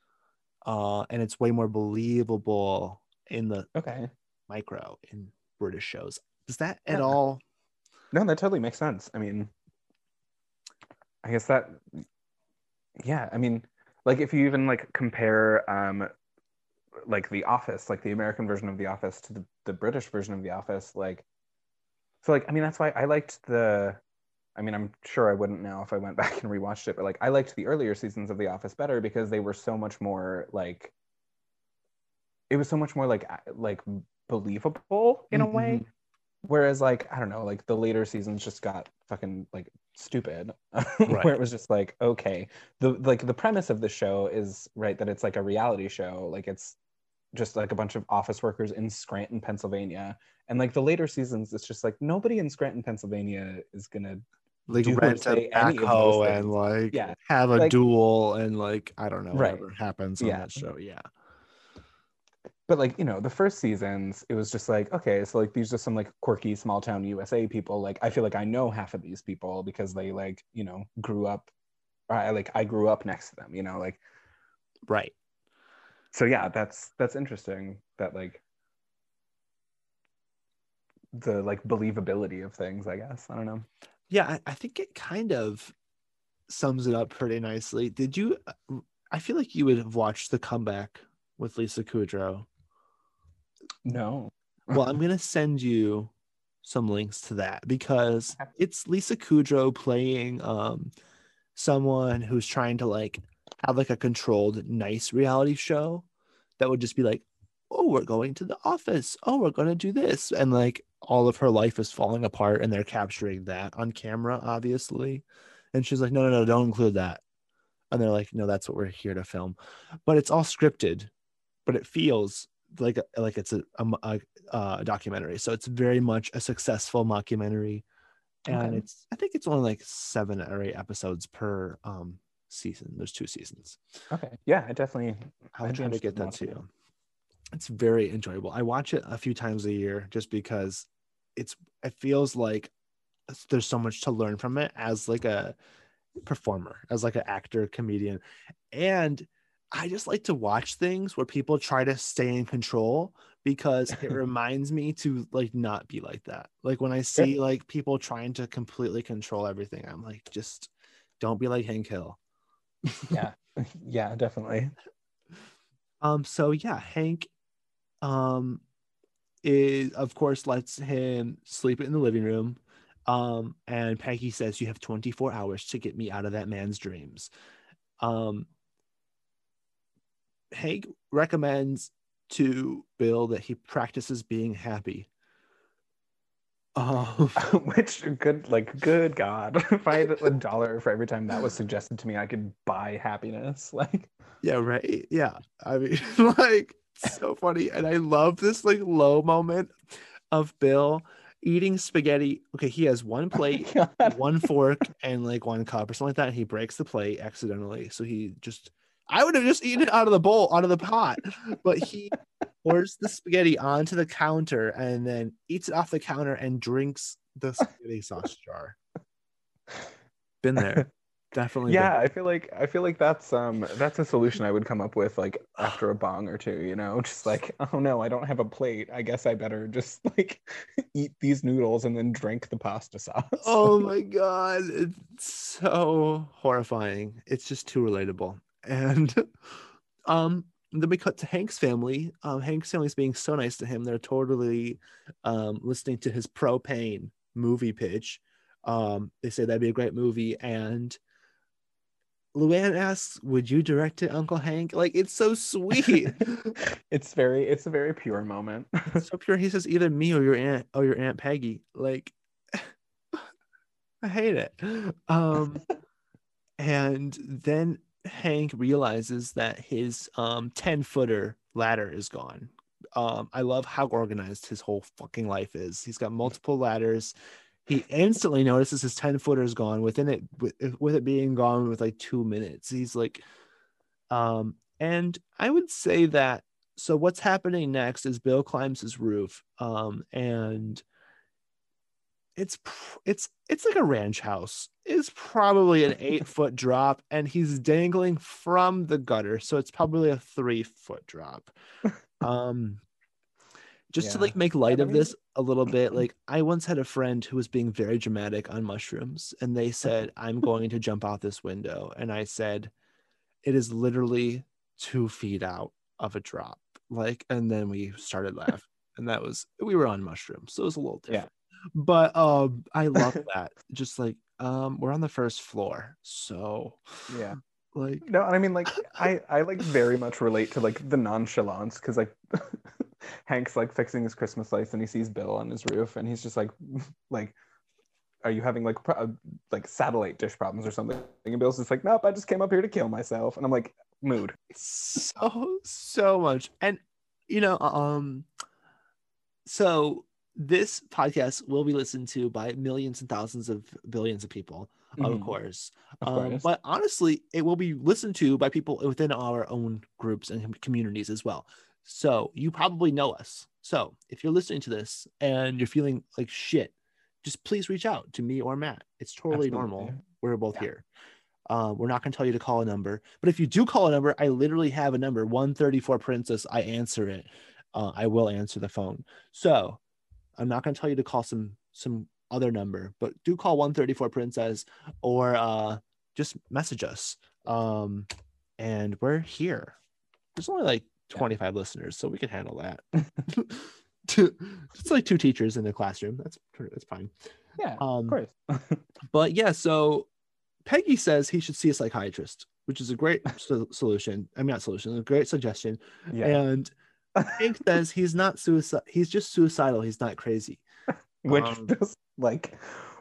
uh and it's way more believable in the Okay. micro in british shows does that at Yeah. all No, that totally makes sense. I mean, I guess that, yeah, I mean, like if you even like compare, um, like The Office, like the American version of The Office to the, the British version of The Office, like, so like, I mean, that's why I liked the, I mean, I'm sure I wouldn't now if I went back and rewatched it, but like I liked the earlier seasons of The Office better because they were so much more like it was so much more like like believable in a way. Whereas like I don't know, like the later seasons just got fucking like stupid. Where it was just like, okay, the like the premise of the show is right that it's like a reality show, like it's just like a bunch of office workers in Scranton, Pennsylvania. And like the later seasons, it's just like nobody in Scranton, Pennsylvania is gonna like do rent a say any of those backhoe and like Yeah. have a Like- duel and like I don't know Right. whatever happens on Yeah. that show. Yeah. But like you know the first seasons it was just like okay so like these are some like quirky small town usa people like i feel like i know half of these people because they like you know grew up i like i grew up next to them you know like right so yeah that's that's interesting that like the like believability of things i guess i don't know Yeah, I, I think it kind of sums it up pretty nicely. Did you? Uh, I feel like you would have watched the comeback with Lisa Kudrow. No Well, I'm gonna send you some links to that because it's Lisa Kudrow playing um someone who's trying to like have like a controlled nice reality show that would just be like, oh, we're going to the office. Oh, we're gonna do this, and like all of her life is falling apart, and they're capturing that on camera, obviously. And she's like, no, no, no, don't include that. And they're like, no, that's what we're here to film. But it's all scripted, but it feels like like it's a, a, a, a documentary. So it's very much a successful mockumentary, and Okay. it's I think it's only like seven or eight episodes per um season. There's two seasons. okay yeah i definitely I'll I'd try to get that to you. It's very enjoyable. I watch it a few times a year just because it's it feels like there's so much to learn from it as like a performer, as like an actor, comedian. And I just like to watch things where people try to stay in control because it reminds me to like not be like that. Like when I see like people trying to completely control everything, I'm like, just don't be like Hank Hill. yeah yeah definitely Um, so yeah, Hank um is of course lets him sleep in the living room. Um, and Peggy says, You have 24 hours to get me out of that man's dreams. Um Hank recommends to Bill that he practices being happy. Um, which good like good god if i had a dollar for every time that was suggested to me i could buy happiness like Yeah, right. Yeah. I mean, like, so funny. And I love this like low moment of Bill eating spaghetti. Okay, he has one plate, one fork, and like one cup or something like that. And he breaks the plate accidentally. So he just I would have just eaten it out of the bowl, out of the pot. But he pours the spaghetti onto the counter and then eats it off the counter and drinks the spaghetti sauce jar. Been there. Definitely been yeah i feel like i feel like that's um that's a solution i would come up with like after a bong or two you know? Just like oh no i don't have a plate. I guess i better just like eat these noodles and then drink the pasta sauce. Oh my god. It's so horrifying. It's just too relatable and um then we cut to hank's family um hank's family's being so nice to him they're totally um listening to his propane movie pitch um they say that'd be a great movie and Luann asks, "Would you direct it, Uncle Hank?" Like it's so sweet. it's very it's a very pure moment so pure. He says, "Either me or your aunt or your aunt Peggy." Like, I hate it. Um, and then Hank realizes that his um ten footer ladder is gone. Um, I love how organized his whole fucking life is. He's got multiple ladders. He instantly notices his ten footer is gone within it with, with it being gone with like two minutes. He's like, um, and I would say that. So what's happening next is Bill climbs his roof, um, and it's it's it's like a ranch house. It's probably an eight foot drop, and he's dangling from the gutter, so it's probably a three foot drop. Um, just to like make light of this a little bit, like I once had a friend who was being very dramatic on mushrooms, and they said, "I'm going to jump out this window," and I said, "It is literally two feet out of a drop." Like, and then we started laughing, and that was we were on mushrooms, so it was a little Yeah. different. But um, I love that. Just like Um, we're on the first floor, so Yeah. like No, I mean like I I like very much relate to like the nonchalance because like Hank's like fixing his Christmas lights and he sees Bill on his roof and he's just like like are you having like pro- uh, like satellite dish problems or something? And Bill's just like, nope, I just came up here to kill myself. And I'm like, mood. so so much and you know um so this podcast will be listened to by millions and thousands of billions of people of Mhm. course. Of um, but honestly it will be listened to by people within our own groups and communities as well. So you probably know us. So if you're listening to this and you're feeling like shit just please reach out to me or matt. It's totally normal. We're both here. Uh, we're not going to tell you to call a number, but if you do call a number, I literally have a number 134 Princess. I answer it. Uh, I will answer the phone. So I'm not going to tell you to call some some other number, but do call 134 Princess or uh, just message us. Um, and we're here. There's only like 25 listeners, so we can handle that. two, it's like two teachers in the classroom. That's that's fine. Yeah, Um, of course. but yeah, so Peggy says he should see a psychiatrist, which is a great so- solution. I mean, not solution, a great suggestion. Yeah. And Hank says he's not suicide. He's just suicidal. He's not crazy. Which Um, just like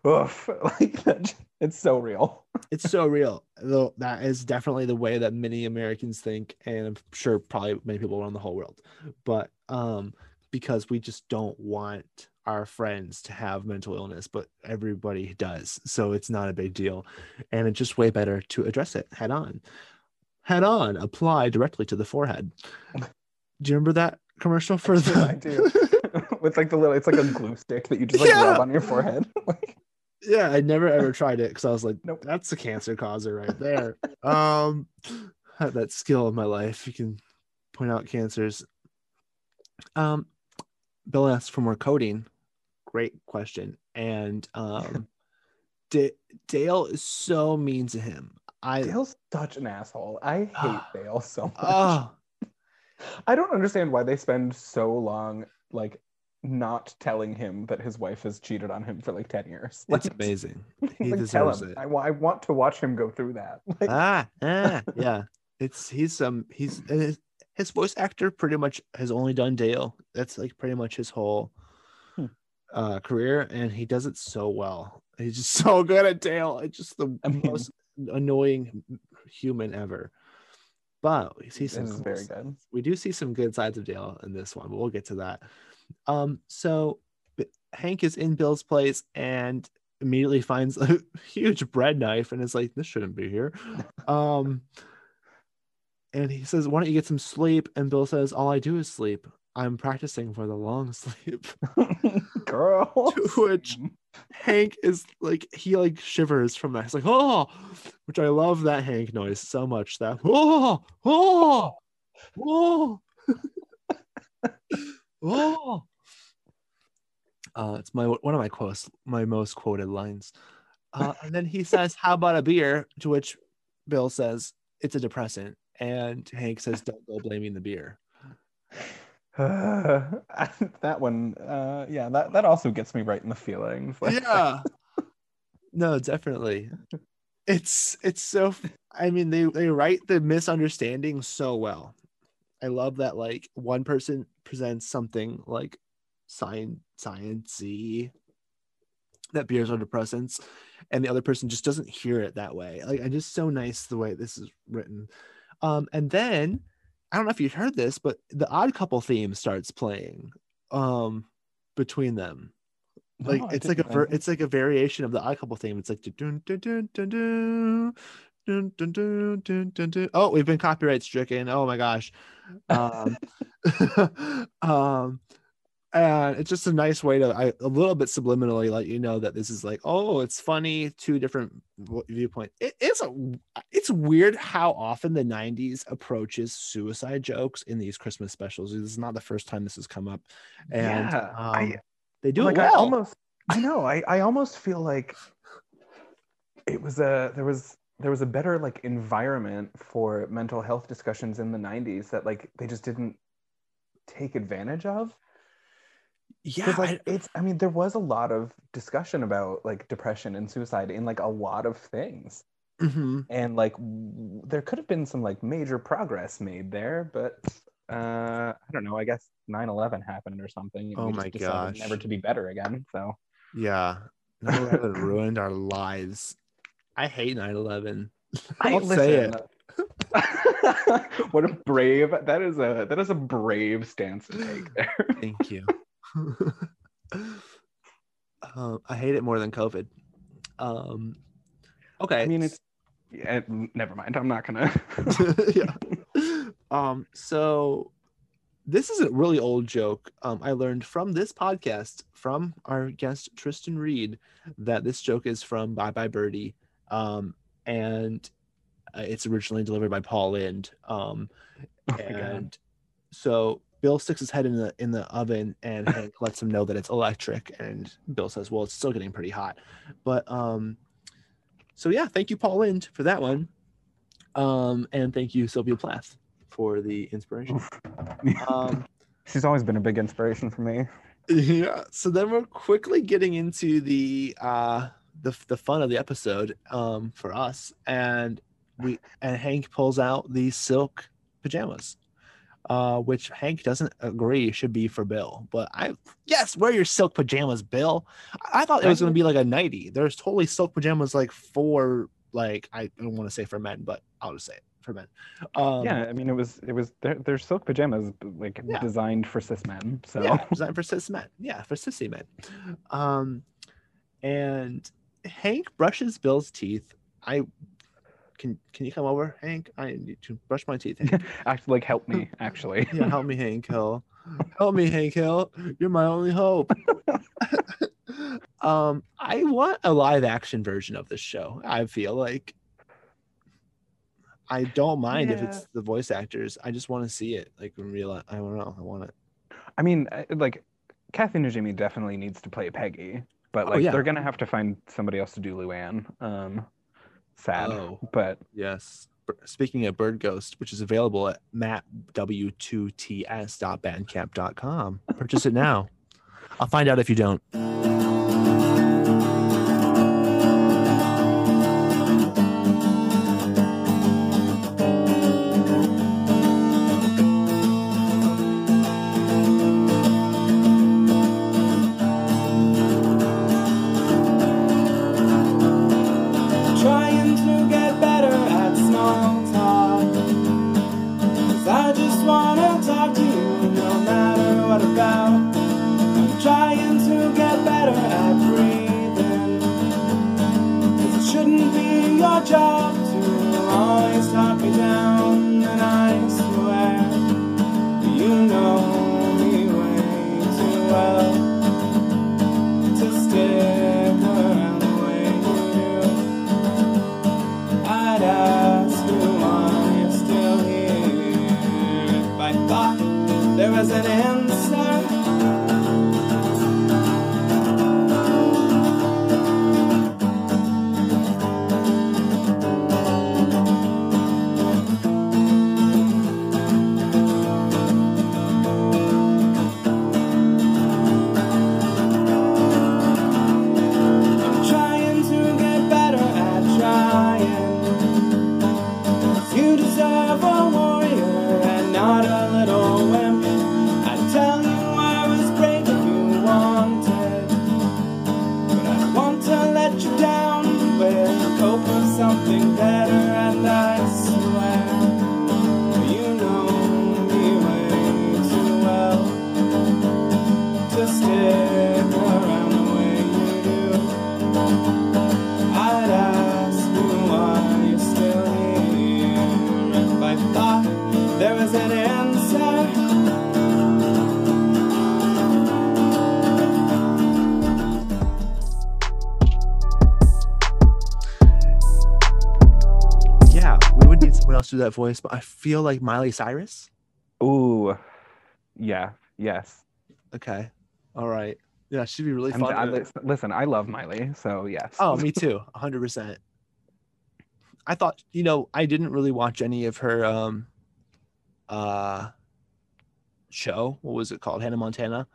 oof, like that, it's so real. It's so real. Though that is definitely the way that many Americans think, and I'm sure probably many people around the whole world. But um, because we just don't want our friends to have mental illness, but everybody does, so it's not a big deal, and it's just way better to address it head on. Head on, apply directly to the forehead. Do you remember that commercial for the? I do. With like the little, it's like a glue stick that you just like Yeah. rub on your forehead. yeah i never ever tried it because i was like nope that's a cancer causer right there um had that skill in my life you can point out cancers um bill asked for more coding great question and um D- dale is so mean to him i Dale's such an asshole. I hate Dale so much. oh I don't understand why they spend so long like not telling him that his wife has cheated on him for like 10 years. it's amazing he like, tell deserves him. it I, I want to watch him go through that. Like, ah, ah yeah it's he's um he's his, his voice actor pretty much has only done dale that's like pretty much his whole Hmm. uh career and he does it so well he's just so good at dale it's just the I mean- most annoying human ever but we see some cool very good. we do see some good sides of dale in this one but we'll get to that. Um so hank is in bill's place and immediately finds a huge bread knife and is like this shouldn't be here. Um and he says why don't you get some sleep? And bill says all i do is sleep. I'm practicing for the long sleep. Girl. to which hank is like he like shivers from that. He's like oh which i love that hank noise so much that oh oh oh. Oh. Uh it's my one of my quotes my most quoted lines. Uh and then he says how about a beer? To which bill says it's a depressant. And hank says don't go blaming the beer that one, uh, yeah, that, that also gets me right in the feelings. Yeah. No definitely. It's it's so I mean they they write the misunderstanding so well. I love that like one person presents something like science sciencey that beers are depressants and the other person just doesn't hear it that way. Like i just so nice the way this is written. Um and then I don't know if you've heard this, but the Odd Couple theme starts playing um, between them. Like no, it's like a ver- it's like a variation of the Odd Couple theme. It's like oh we've been copyright stricken oh my gosh um, um and it's just a nice way to I, a little bit subliminally let you know that this is like oh it's funny two different w- viewpoint it is a it's weird how often the 90s approaches suicide jokes in these christmas specials. This is not the first time this has come up. And Yeah, um, I- they do like it I well. almost, I know, I, I almost feel like it was a there was there was a better like environment for mental health discussions in the 90s that like they just didn't take advantage of Yeah, like it's I mean, there was a lot of discussion about like depression and suicide in like a lot of things. Mhm. And like w- there could have been some like major progress made there, but uh I don't know, I guess 9-11 happened or something. and Oh we my just decided gosh. Never to be better again. So Yeah. 9/11 ruined our lives. I hate 9/11. I I'll say listen, it. what a brave that is a that is a brave stance to take there. Thank you. um, I hate it more than COVID. Um, okay. I mean it's yeah, never mind. I'm not gonna yeah. Um, so this is a really old joke. Um, I learned from this podcast from our guest Tristan Reed that this joke is from Bye Bye Birdie. Um, and uh, it's originally delivered by Paul Lind. Um, Oh God. and so Bill sticks his head in the in the oven and Hank lets him know that it's electric and Bill says, "Well, it's still getting pretty hot." But um so yeah, thank you Paul Lind for that one. Um and thank you Sylvia Plath for the inspiration. Um She's always been a big inspiration for me. yeah, so then we're quickly getting into the uh the the fun of the episode um for us and we and Hank pulls out these silk pajamas uh which Hank doesn't agree should be for Bill but I yes wear your silk pajamas Bill I I thought it was going to be like a nighty there's totally silk pajamas like for like I don't want to say for men but I'll just say it for men um yeah, I mean it was it was they're, they're silk pajamas like Yeah. designed for cis men. So Yeah, designed for cis men. Yeah, for sissy men. Um, and Hank brushes Bill's teeth. I can can you come over, Hank? I need to brush my teeth. Hank. actually like help me actually. yeah, help me, Hank Hill. Help me, Hank Hill. You're my only hope. um, I want a live action version of this show. I feel like I don't mind if it's the voice actors. I just want to see it like in real. I don't know. I want it. I mean, uh, like Kathy Najimy definitely needs to play Peggy, but Oh, like yeah. they're gonna have to find somebody else to do Luann. Um, sad, Oh. but Yes. Speaking of Bird Ghost, which is available at mattw2ts.bandcamp.com. Purchase it now. I'll find out if you don't. That voice, but I feel like Miley Cyrus. ooh, yeah, yes. Okay. All right. Yeah, she'd be really fun. I, lis- listen, I love Miley, so yes. Oh, me too. 100%. I thought, you know, I didn't really watch any of her um uh show. What was it called? Hannah Montana.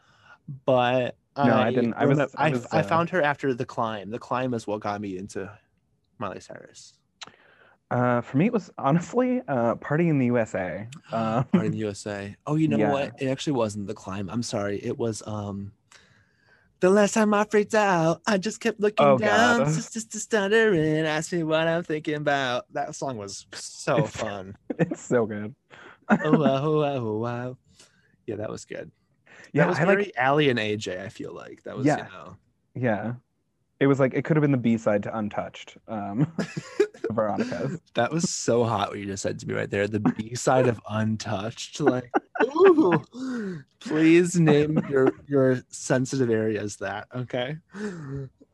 but No, I didn't. I was- I I, was, I uh, found her after the climb. The climb is what got me into Miley Cyrus. Uh, for me, it was honestly uh, Party in the USA. Uh, Part in the USA. Oh, you know Yeah. what? It actually wasn't the climb. I'm sorry. It was um the last time I freaked out, I just kept looking Oh, down, just, just, just stuttering, ask me what I'm thinking about. That song was so It's- fun. it's so good. oh wow, oh wow, oh wow. Yeah, that was good. Yeah, that was I very like. Allie and AJ. I feel like that was Yeah. you know. Yeah, it was like it could have been the B side to Untouched. Um, Veronica's. That was so hot what you just said to me right there. The B side of Untouched. Like, ooh, please name your your sensitive areas that. Okay.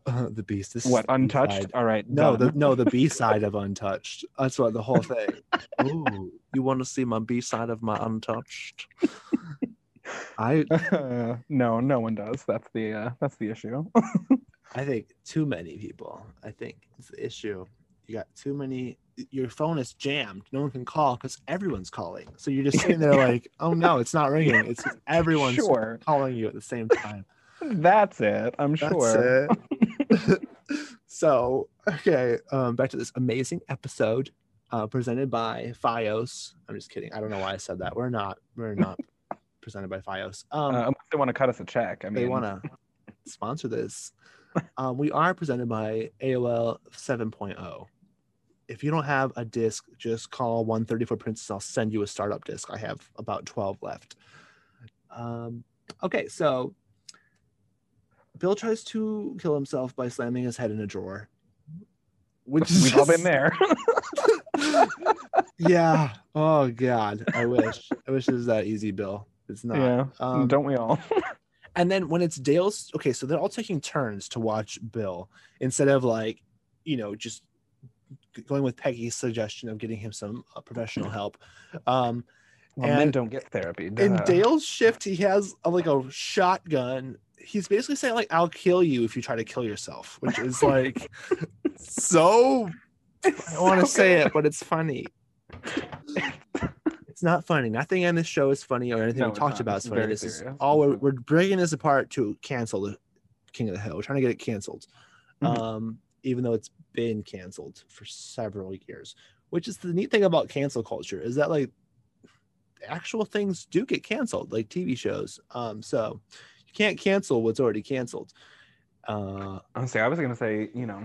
Uh, the beast. Is What Untouched? B-side. All right. No, the no the B side of Untouched. That's what the whole thing. Ooh, you want to see my B side of my Untouched? I no, no one does. That's the uh, that's the issue. I think too many people. I think it's the issue. You got too many. Your phone is jammed. No one can call because everyone's calling. So you're just sitting there like, oh no, it's not ringing. It's just everyone's Sure. calling you at the same time. That's it. I'm That's sure. it. so okay, um, back to this amazing episode uh, presented by FiOS. I'm just kidding. I don't know why I said that. We're not. We're not presented by FiOS. Um, Uh, unless they want to cut us a check. I mean, they want to sponsor this. Um, we are presented by AOL 7.0. If you don't have a disc, just call 134 Princess. I'll send you a startup disc. I have about 12 left. Um, okay, so Bill tries to kill himself by slamming his head in a drawer. Which is We've all been there. yeah. Oh God. I wish. I wish it was that easy, Bill. It's not. yeah. Um, Don't we all? and then when it's Dale's, okay, so they're all taking turns to watch Bill instead of like, you know, just going with Peggy's suggestion of getting him some uh, professional help. Um, well, men don't get therapy. in. Dale's shift, he has a, like a shotgun. He's basically saying like, "I'll kill you if you try to kill yourself," which is like so. I don't want to so say it, but it's funny. It's not funny. Nothing on this show is funny or anything No, we talked not. about is funny. This is all we're, we're breaking this apart to cancel the King of the Hill. We're trying to get it canceled, Mhm. um, even though it's been canceled for several years. Which is the neat thing about cancel culture is that like actual things do get canceled, like TV shows. Um, so you can't cancel what's already canceled. Uh, Honestly, I was gonna say, you know,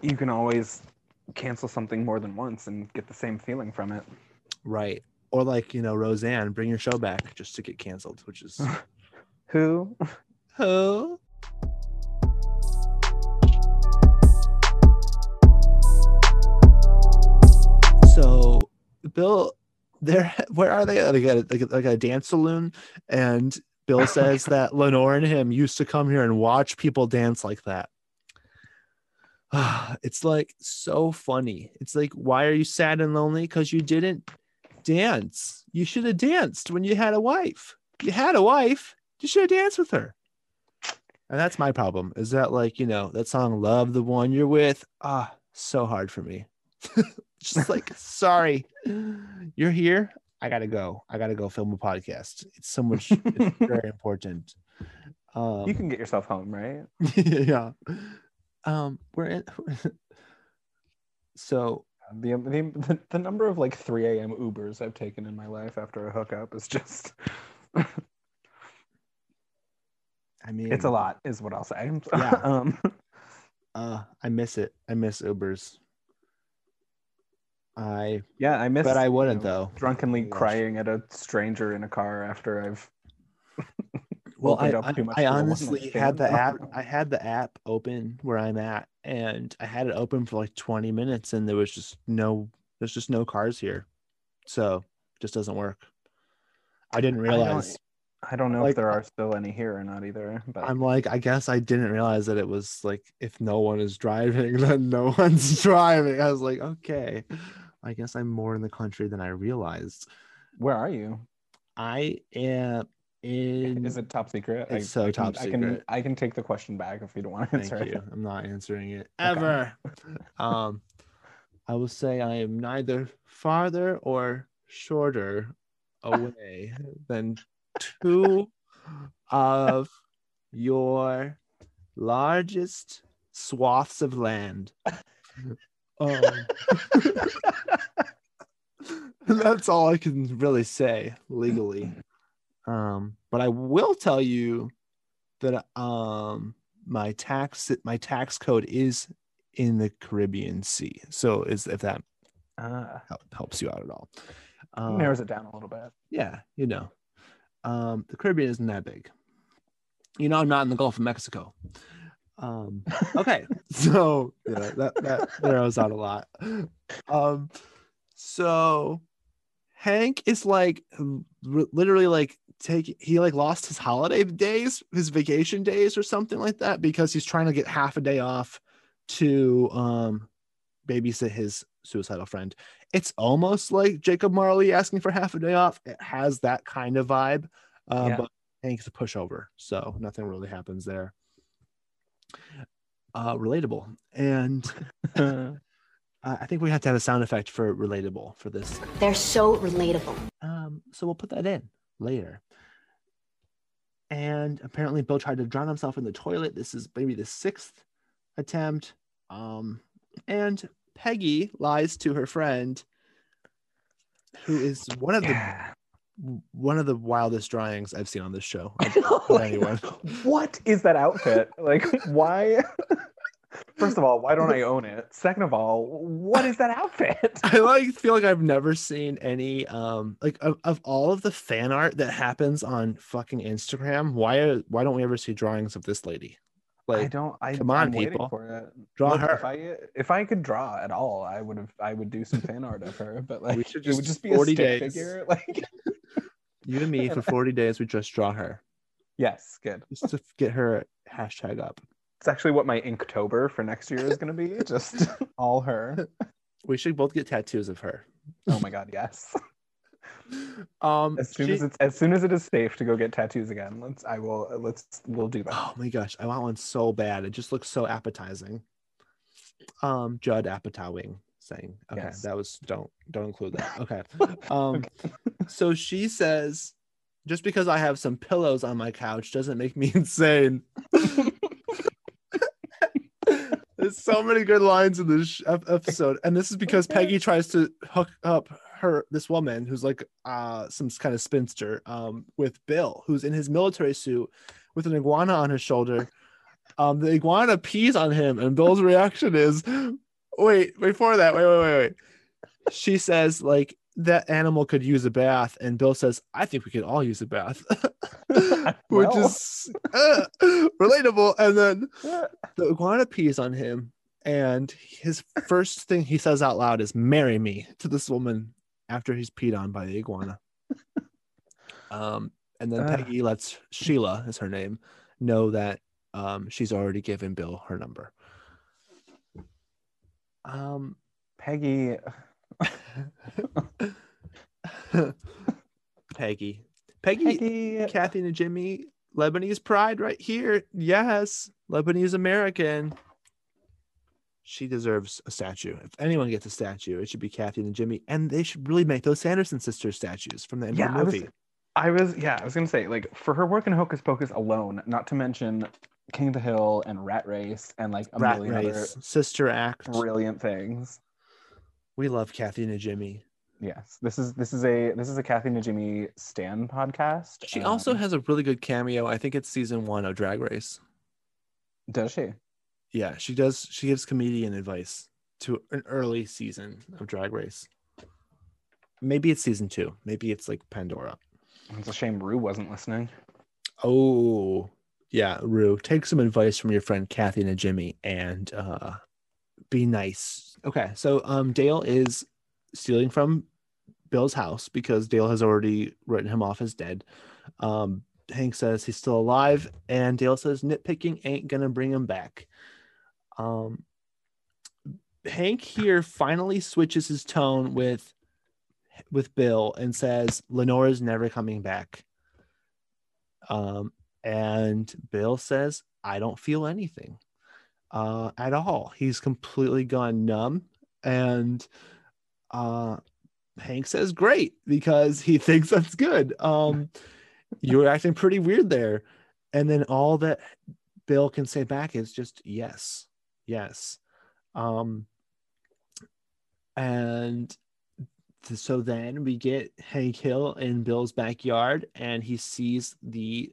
you can always cancel something more than once and get the same feeling from it. right. Or like, you know, Roseanne, bring your show back just to get canceled, which is Who? who? So Bill, there where are they? Like a, like a, like a dance saloon, and Bill says that Lenore and him used to come here and watch people dance like that. it's like so funny. It's like, why are you sad and lonely? Because you didn't dance. You should have danced when you had a wife. You had a wife. You should have danced with her. And that's my problem. Is that like, you know, that song Love the One You're With? Ah, so hard for me. Just like, sorry, you're here. I gotta go. I gotta go film a podcast. It's so much it's very important. Um You can get yourself home, right? yeah. Um, we're in so The, the the number of like 3 a.m. Ubers I've taken in my life after a hookup is just I mean it's a lot, is what I'll say. Yeah. um, Uh I miss it. I miss Ubers. I yeah, I miss. but I wouldn't know, though. Drunkenly crying at a stranger in a car after I've. Well, I, I, I to a one-night honestly had the app. I had the app open where I'm at, and I had it open for like 20 minutes, and there was just no, there's just no cars here, so it just doesn't work. I didn't I don't- realize. I don't know Like, if there are still any here or not either. But I'm like, I guess I didn't realize that it was like if no one is driving, then no one's driving. I was like, okay, I guess I'm more in the country than I realized. where are you? I am in. Is it top secret? It's so I can, top I can secret. I can take the question back if you don't want to Thank answer you. it. I'm not answering it Okay. ever. um, I will say I am neither farther or shorter away than two of your largest swaths of land. Um, that's all I can really say legally. Um, but I will tell you that um my tax my tax code is in the Caribbean Sea. So is if that Uh, helps you out at all. Um, narrows it down a little bit. yeah, you know, um, the Caribbean isn't that big. You know, I'm not in the Gulf of Mexico. Um, okay, so yeah, that that narrows out a lot. Um, so Hank is like literally like take he like lost his holiday days, his vacation days or something like that because he's trying to get half a day off to um babysit his suicidal friend. It's almost like Jacob Marley asking for half a day off. It has that kind of vibe, uh, Yeah. but Hank's a pushover, so nothing really happens there. Uh, relatable, and uh, I think we have to have a sound effect for relatable for this. They're so relatable. Um, so we'll put that in later. And apparently, Bill tried to drown himself in the toilet. This is maybe the sixth attempt. Um, and Peggy lies to her friend, who is one of the one of the wildest drawings I've seen on this show. anyone. What is that outfit? Like, why? First of all, why don't I own it? Second of all, what is that outfit? I like feel like I've never seen any um like of, of all of the fan art that happens on fucking Instagram. Why are why don't we ever see drawings of this lady? Like I don't. I, come on, I'm people. for it. Draw Look, her. If I if I could draw at all, I would have. I would do some fan art of her. But like, We should it would just just be a stick days. figure. Like, you and me for 40 days, we just draw her. yes, good. Just to get her hashtag up. It's actually what my Inktober for next year is going to be. Just all her. We should both get tattoos of her. Oh my god, yes. Um As soon she- as it's as soon as it is safe to go get tattoos again, let's. I will. Let's. We'll do that. Oh my gosh, I want one so bad. It just looks so appetizing. Um, Judd Apatowing saying, okay, Yes. that was don't don't include that. Okay. Um, so she says, just because I have some pillows on my couch doesn't make me insane. There's so many good lines in this episode, and this is because Peggy tries to hook up her this woman who's like uh some kind of spinster um with Bill, who's in his military suit with an iguana on his shoulder. Um, the iguana pees on him, and Bill's reaction is, "Wait, before that, wait, wait, wait, wait." She says like that animal could use a bath, and Bill says, "I think we could all use a bath," which is uh, relatable. And then the iguana pees on him, and his first thing he says out loud is "Marry me" to this woman after he's peed on by the iguana. Um, and then Ugh. Peggy lets Sheila, is her name, know that um, she's already given Bill her number. Um, Peggy. Peggy. Peggy, Peggy. Kathy Najimy, Lebanese pride right here. Yes, Lebanese American. She deserves a statue. If anyone gets a statue, it should be Kathy Najimy, and they should really make those Sanderson sisters statues from the end Yeah, of the I was, movie. I was, yeah, I was gonna say, like, for her work in Hocus Pocus alone, not to mention King of the Hill and Rat Race and like a Rat million Race, Sister Act. brilliant things. We love Kathy Najimy. Yes, this is this is a this is a Kathy and Jimmy Stan podcast. She also Um, has a really good cameo. I think it's season one of Drag Race. does she? Yeah, she does. She gives comedian advice to an early season of Drag Race. Maybe it's season two. Maybe it's like Pandora. It's a shame Rue wasn't listening. Oh, yeah, Rue. Take some advice from your friend Kathy Najimy and uh be nice. Okay, so um Dale is stealing from Bill's house because Dale has already written him off as dead. Um Hank says he's still alive, and Dale says nitpicking ain't gonna bring him back. Um Hank here finally switches his tone with with Bill and says Lenora's never coming back. Um, and Bill says, I don't feel anything uh, at all. He's completely gone numb. And uh, Hank says, Great, because he thinks that's good. Um, you're acting pretty weird there. and then all that Bill can say back is just yes, yes. Um, and so then we get Hank Hill in Bill's backyard, and he sees the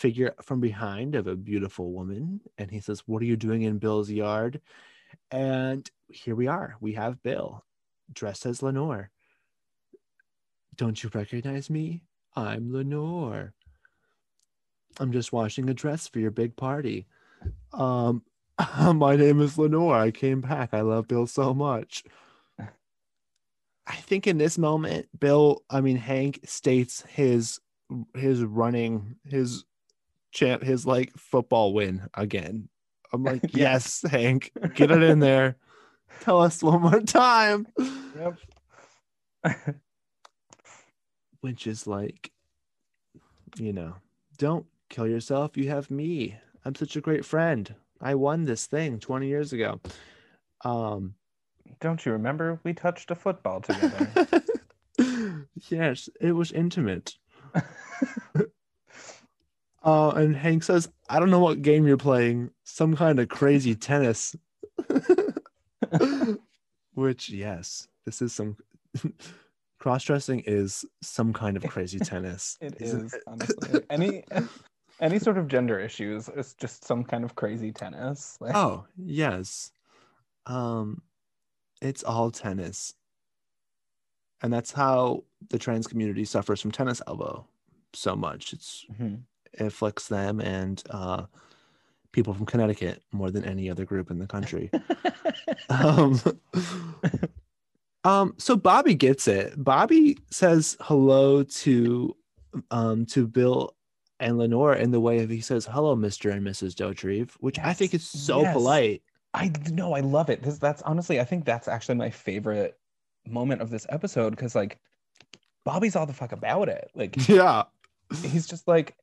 figure from behind of a beautiful woman, and he says, "What are you doing in Bill's yard?" And here we are. We have Bill dressed as Lenore. Don't you recognize me? I'm Lenore. I'm just washing a dress for your big party. Um, my name is Lenore. I came back. I love Bill so much. I think in this moment, Bill, I mean Hank states his his running his champ his like football win again. I'm like, yes, Hank, get it in there. Tell us one more time. Yep. Which is like, you know, don't kill yourself. You have me. I'm such a great friend. I won this thing 20 years ago. Um, Don't you remember we touched a football together? yes, it was intimate. Uh, and Hank says, I don't know what game you're playing, some kind of crazy tennis. Which, yes, this is some cross dressing is some kind of crazy tennis. It is honestly any any sort of gender issues is just some kind of crazy tennis. Like, Oh, yes. Um it's all tennis. And that's how the trans community suffers from tennis elbow so much. It's Mhm. It afflicts them and uh people from Connecticut more than any other group in the country. um um so Bobby gets it. Bobby says hello to um to Bill and Lenore in the way of he says hello Mr. and Mrs. Dauterive, which I think is so Yes. polite. I know I love it. This that's honestly I think that's actually my favorite moment of this episode because like Bobby's all the fuck about it. Like Yeah. he's just like,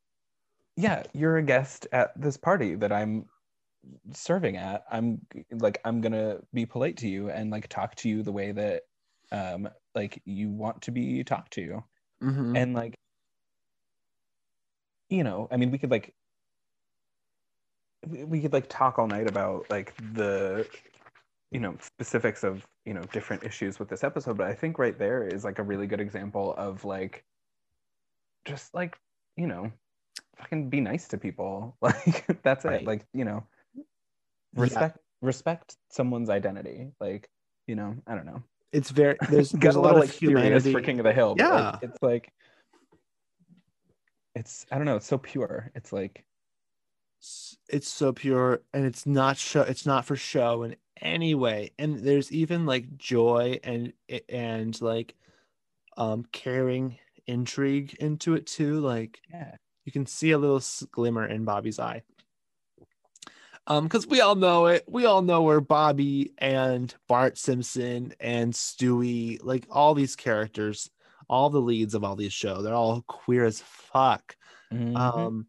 yeah, you're a guest at this party that I'm serving at. I'm like I'm gonna be polite to you and like talk to you the way that um like you want to be talked to. Mhm. And like you know, I mean we could like we could like talk all night about like the you know specifics of you know different issues with this episode but i think right there is like a really good example of like just like you know fucking be nice to people like that's Right. it like you know Yeah. respect respect someone's identity like you know i don't know It's very there's there's a lot of like humanity. for king of the hill but, like, Yeah. it's like it's i don't know it's so pure it's like it's so pure and it's not show it's not for show in any way and there's even like joy and and like um caring intrigue into it too like yeah you can see a little glimmer in bobby's eye. Um because we all know it. We all know where bobby and bart simpson and stewie like all these characters all the leads of all these shows they're all queer as fuck. Mhm. um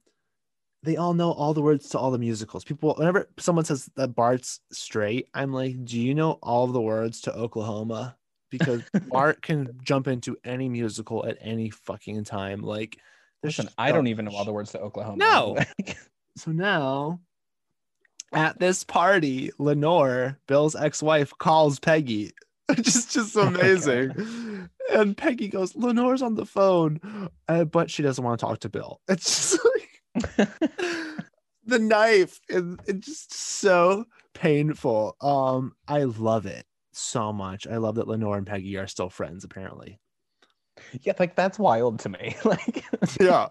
they all know all the words to all the musicals. People whenever someone says that bart's straight i'm like do you know all the words to oklahoma? Because bart can jump into any musical at any fucking time. Like there's listen i don't even know all the words to oklahoma. No. so now at this party lenore bill's ex-wife calls peggy. Which is just Oh amazing. And peggy goes lenore's on the phone uh, but she doesn't want to talk to bill. It's just like the knife is it's just so painful. Um i love it so much. I love that lenore and peggy are still friends apparently yeah like that's wild to me like yeah.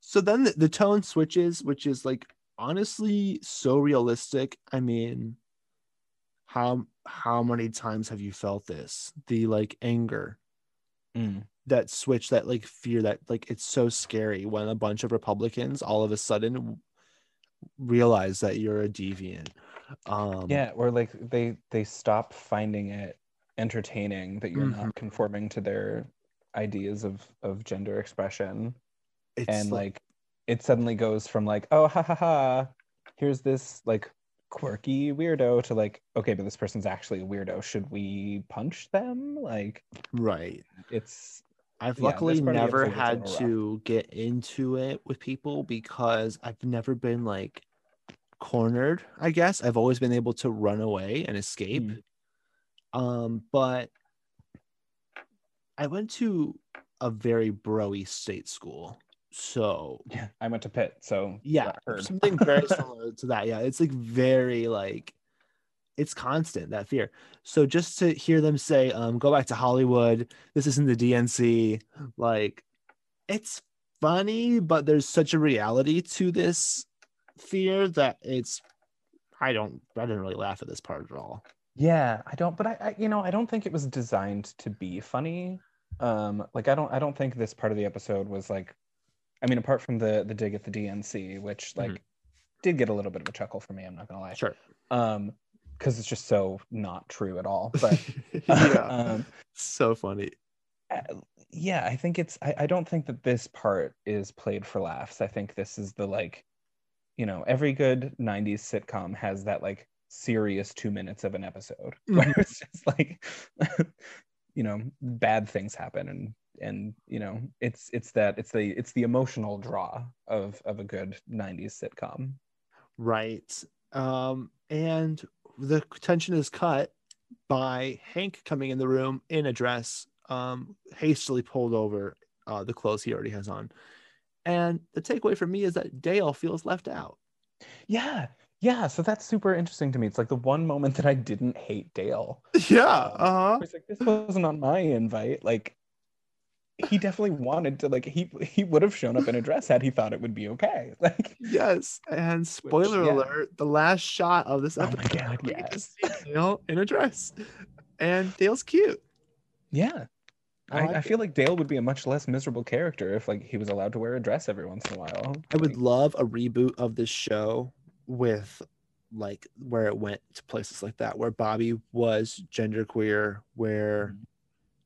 So then the, the tone switches which is like honestly so realistic. I mean how how many times have you felt this? The like anger Mm. that switch that like fear that like it's so scary when a bunch of republicans all of a sudden realize that you're a deviant. Um yeah or like they they stop finding it entertaining that you're Mhm. not conforming to their ideas of of gender expression it's and like it suddenly goes from like oh ha ha ha here's this like quirky weirdo to like okay but this person's actually a weirdo should we punch them like right it's I've Yeah, luckily part of the never episode was a had to get into it with people because I've never been like cornered, I guess. I've always been able to run away and escape. Mm. Um, but I went to a very broy state school. So Yeah, I went to Pitt, so yeah, something very similar to that. Yeah, it's like very like it's constant that fear. So just to hear them say, um, go back to Hollywood, this isn't the DNC, like it's funny, but there's such a reality to this fear that it's I don't I didn't really laugh at this part at all. Yeah, I don't, but I, I, you know, I don't think it was designed to be funny. Um, like I don't, I don't think this part of the episode was like, I mean, apart from the the dig at the DNC, which like Mhm. did get a little bit of a chuckle for me. I'm not gonna lie. Sure. Um, because it's just so not true at all. But yeah. um, so funny. yeah, I think it's. I, I don't think that this part is played for laughs. I think this is the like, you know, every good '90s sitcom has that like serious two minutes of an episode where it's just like, you know, bad things happen and and you know it's it's that it's the it's the emotional draw of of a good '90s sitcom. Right. Um, and the tension is cut by Hank coming in the room in a dress, um, hastily pulled over uh, the clothes he already has on. And the takeaway for me is that Dale feels left out. Yeah, yeah. So that's super interesting to me. It's like the one moment that I didn't hate Dale. Yeah. Um, Uh-huh. It's like this wasn't on my invite. Like he definitely wanted to like he he would have shown up in a dress had he thought it would be okay. Like Yes. And spoiler yeah. alert, the last shot of this Oh my episode, God, get to yes. see Dale in a dress. And Dale's cute. yeah. I I, like I feel like Dale would be a much less miserable character if like he was allowed to wear a dress every once in a while. I would love a reboot of this show with like where it went to places like that, where Bobby was genderqueer, where mm-hmm.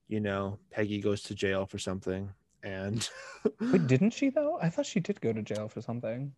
you know Peggy goes to jail for something, and Wait, didn't she though? I thought she did go to jail for something.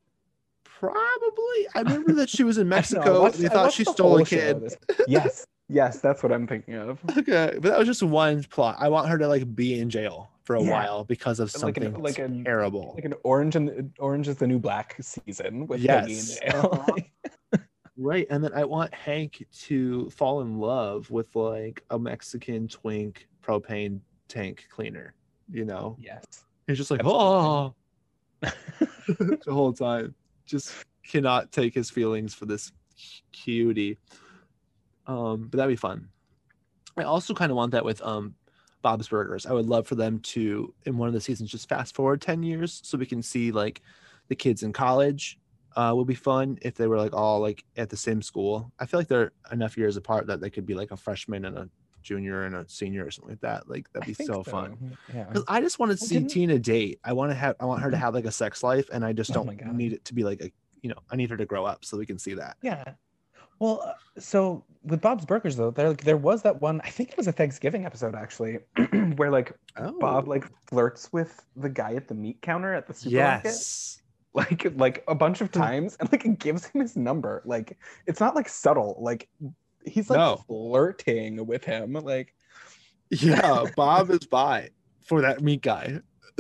probably I remember that she was in Mexico. watched- they thought she stole a kid. Yes, yes, that's what I'm thinking of. Okay, but that was just one plot. I want her to like be in jail for a Yeah. while because of Like an- something like a- terrible. Like an orange and orange is the new black season with Peggy and Yes. Dale. Uh-huh. Right. And then I want Hank to fall in love with like a Mexican twink propane tank cleaner, you know? yes. He's just like, Absolutely. oh, the whole time. Just cannot take his feelings for this cutie. Um, but that'd be fun. I also kind of want that with um Bob's Burgers. I would love for them to in one of the seasons just fast forward 10 years so we can see like the kids in college. Uh would be fun if they were like all like at the same school. I feel like they're enough years apart that they could be like a freshman and a junior and a senior or something like that. Like that'd be think so fun. Yeah. Because I just want to Well, see didn't- Tina date. I want to have. I want her to have like a sex life, and I just Oh don't God. need it to be like a. You know, I need her to grow up so we can see that. Yeah. Well, uh, so with Bob's Burgers though, there like, there was that one. I think it was a Thanksgiving episode actually, where like Oh, Bob like flirts with the guy at the meat counter at the supermarket, yes, like like a bunch of times, and like gives him his number. Like it's not like subtle. Like he's like No. flirting with him. Like yeah. Bob is by for that meat guy.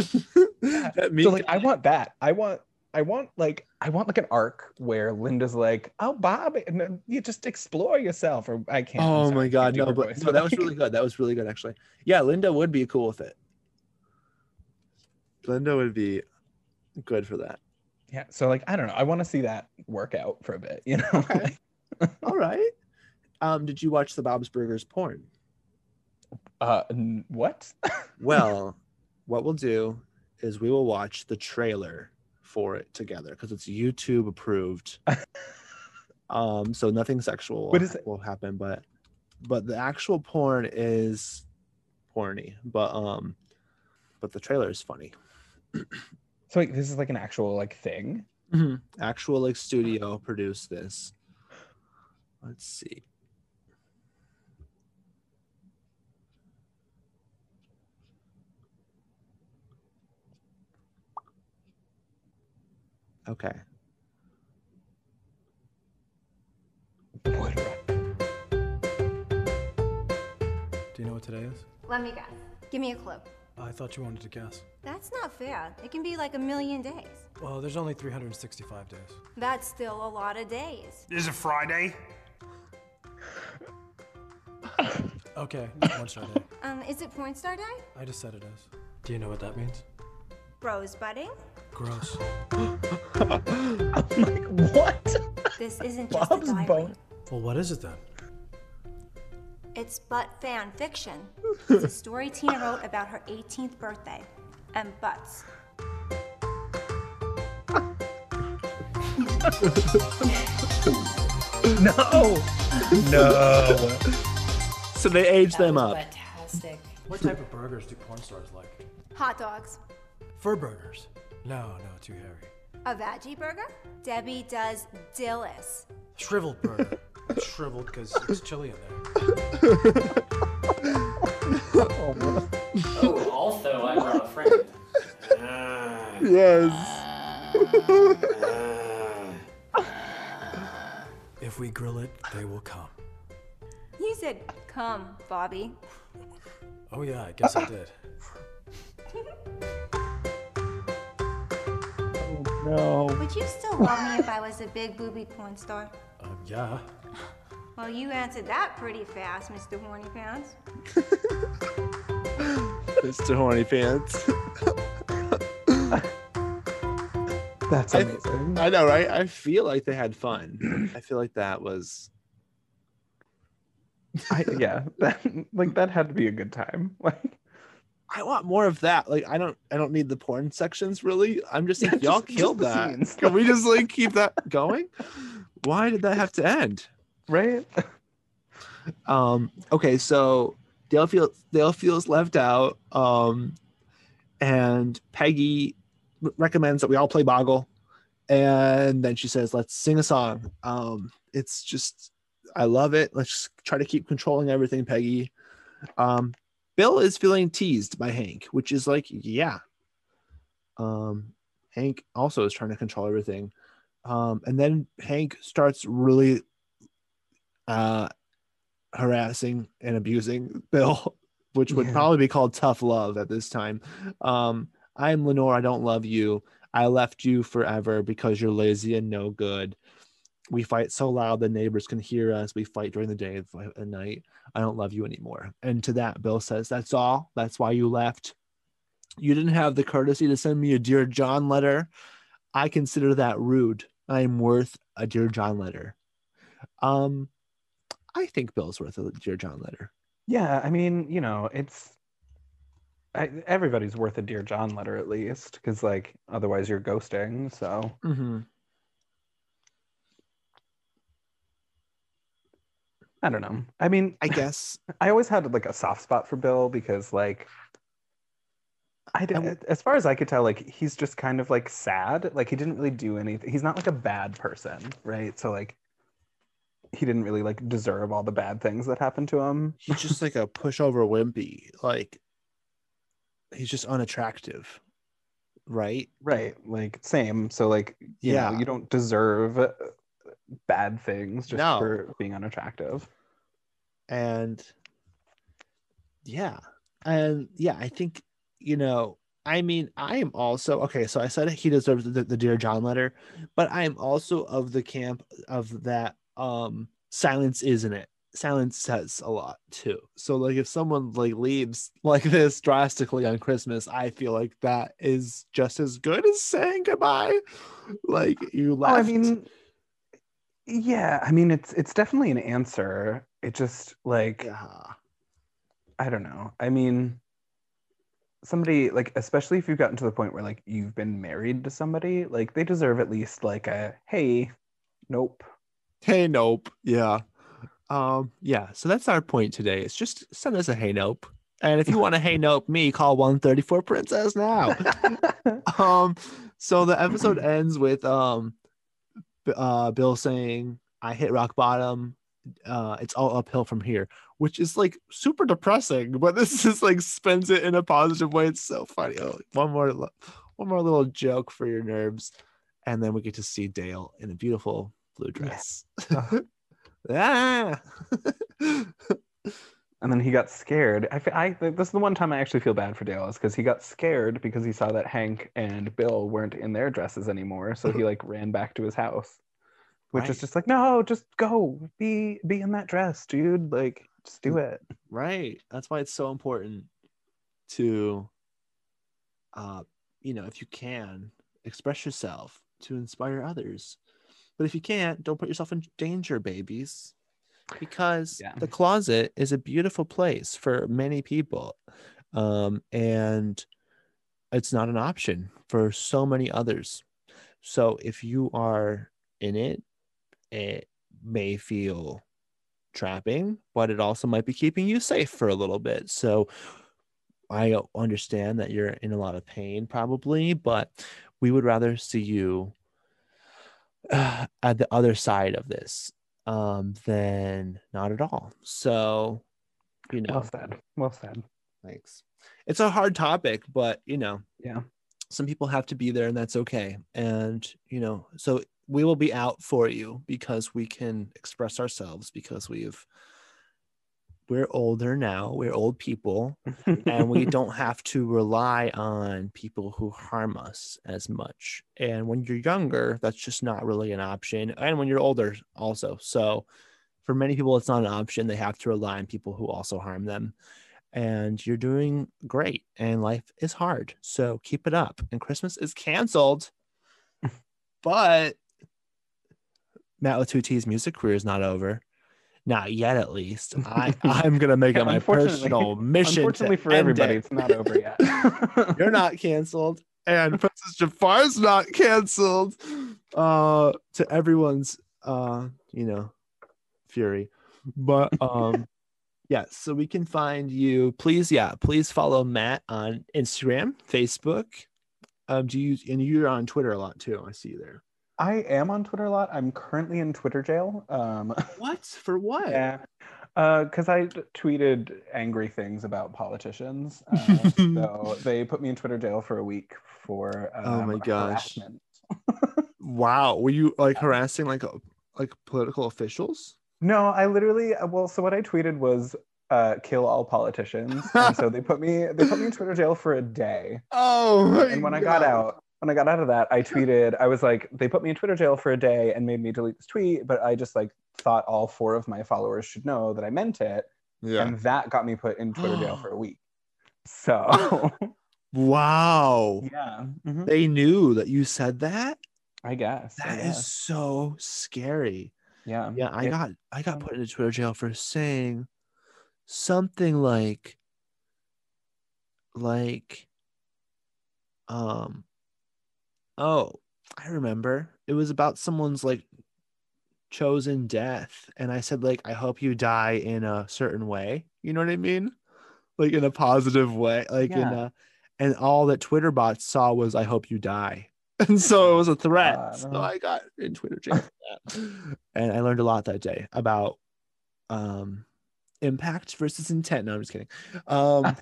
that meat so like guy. I want that. I want I want like I want like an arc where Linda's like, oh Bob, and then you just explore yourself. Or I can't. Oh sorry, my god, no, but voice, no, that was really good. That was really good actually. Yeah, Linda would be cool with it. Linda would be good for that. Yeah. So like I don't know. I want to see that work out for a bit. You know. Okay. All right. Um, did you watch the Bob's Burgers porn? uh, n- what? Well, what we'll do is we will watch the trailer for it together because it's YouTube approved. um, so nothing sexual What is it? will happen, but but the actual porn is porny, but um, but the trailer is funny. so like this is like an actual like thing. Actual like studio produced this. Let's see. Okay. Do you know what today is? Let me guess. Give me a clue. I thought you wanted to guess. That's not fair. It can be like a million days. Well, there's only 365 days. That's still a lot of days. Is it Friday? Okay, porn star day. Um, is it porn star day? I just said it is. Do you know what that means? Rose budding? Gross. What? This isn't just a diary. Well, what is it then? It's butt fan fiction. It's a story Tina wrote about her 18th birthday. And butts. No. No. So they age them up. Fantastic. What type of burgers do porn stars like? Hot dogs. Fur burgers. No, no, too hairy. A veggie burger? Debbie does Dillis. Shriveled burger. Shriveled because it's chilly in there. Oh, also, I brought a friend. Yes. If we grill it, they will come. You said come, Bobby. Oh yeah, I guess I did. No. Would you still love me if I was a big booby porn star? Um, yeah. Well, you answered that pretty fast, Mr. Horny Pants. Mr. Horny Pants. That's I- amazing. I know, right? I feel like they had fun. I feel like that was I, yeah, that, like that had to be a good time. Like, I want more of that. Like I don't I don't need the porn sections really. I'm just like, y'all just- just killed the that. scenes. Can we just like keep that going? Why did that have to end? right? Um okay, so Dale feels Dale feels left out. Um and Peggy recommends that we all play Boggle. And then she says, let's sing a song. Um, it's just I love it. Let's just try to keep controlling everything, Peggy. Um, Bill is feeling teased by Hank, which is like, yeah. Um, Hank also is trying to control everything. Um, and then Hank starts really uh harassing and abusing Bill, which would Yeah. probably be called tough love at this time. Um, I'm Lenore, I don't love you. I left you forever because you're lazy and no good. We fight so loud the neighbors can hear us. We fight during the day and night. I don't love you anymore. And to that, Bill says, That's all. That's why you left. You didn't have the courtesy to send me a Dear John letter. I consider that rude. I am worth a Dear John letter. Um, I think Bill's worth a Dear John letter. Yeah, I mean, you know, it's I, everybody's worth a dear John letter at least, because like otherwise you're ghosting. So Mm-hmm. I don't know. I mean, I guess I always had like a soft spot for Bill because like I didn't, as far as I could tell, like he's just kind of like sad. Like he didn't really do anything. He's not like a bad person, right? So like he didn't really like deserve all the bad things that happened to him. he's just like a pushover wimpy. Like he's just unattractive, right? Right. Like same. So like you Yeah. know, you don't deserve bad things just No. for being unattractive. and yeah. And yeah i think you know i mean i am also okay so i said he deserves the, the dear john letter but i am also of the camp of that um silence isn't it. Silence says a lot too. So like if someone like leaves like this drastically on christmas i feel like that is just as good as saying goodbye. Like you Oh, left. I mean yeah, I mean it's it's definitely an answer. It just like yeah I don't know. I mean somebody like especially if you've gotten to the point where like you've been married to somebody, like they deserve at least like a hey, nope. Hey nope. Yeah. Um, yeah, so that's our point today. It's just send us a hey nope. And if you want to hey nope me, call 134 Princess now. um, so the episode ends with um uh Bill saying, I hit rock bottom. Uh it's all uphill from here, which is like super depressing, but this is like spins it in a positive way. It's so funny. Oh, one more one more little joke for your nerves. And then we get to see Dale in a beautiful blue dress. ah. And then he got scared. I, I this is the one time I actually feel bad for Dallas because he got scared because he saw that Hank and Bill weren't in their dresses anymore. So he like ran back to his house, which Right. is just like, no, just go, be be in that dress, dude. Like, just do it. Right. That's why it's so important to uh you know, if you can, express yourself to inspire others. But if you can't, don't put yourself in danger, babies. Because Yeah. the closet is a beautiful place for many people. Um and it's not an option for so many others. So if you are in it, it may feel trapping, but it also might be keeping you safe for a little bit. So I understand that you're in a lot of pain, probably, but we would rather see you uh, at the other side of this um, than not at all. So, you know, Well said. Well said. Thanks. It's a hard topic, but you know, Yeah. some people have to be there and that's okay. And, you know, so we will be out for you because we can express ourselves because we've we're older now, we're old people, and we don't have to rely on people who harm us as much. And when you're younger, that's just not really an option. And when you're older, also. So for many people, it's not an option. They have to rely on people who also harm them. And you're doing great, and life is hard. So keep it up. And Christmas is canceled, but Matt two music career is not over. Not yet, at least. I, I'm gonna make it my personal mission. to Unfortunately for end everybody, it. it's not over yet. You're not canceled, and Princess Jafar's not canceled. Uh, to everyone's uh, you know, fury. But um, yeah. So we can find you. Please, yeah. Please follow Matt on Instagram, Facebook. Um, do you and you're on Twitter a lot too? I see you there. I am on Twitter a lot. I'm currently in Twitter jail. Um, What for? What? yeah, because I tweeted angry things about politicians. Uh, so they put me in Twitter jail for a week for. Um, Oh my gosh. Wow. Were you like harassing like uh, like political officials? No, I literally. Well, so what I tweeted was. Uh, kill all politicians, and so they put me they put me in Twitter jail for a day. Oh my and when I got out, when I got out of that, I tweeted, I was like, they put me in Twitter jail for a day and made me delete this tweet, but I just like thought all four of my followers should know that I meant it. Yeah. And that got me put in Twitter jail for a week. So Wow. yeah, mhm. They knew that you said that? I guess. I That is guess. so scary. yeah. Yeah, I It- got I got put into Twitter jail for saying something like like um oh, I remember. It was about someone's like chosen death and I said like I hope you die in a certain way. You know what I mean? Like in a positive way, like in a and all that Twitter bots saw was I hope you die. And so it was a threat. God. So I got in Twitter jail. And I learned a lot that day about um impact versus intent. No, I'm just kidding. Um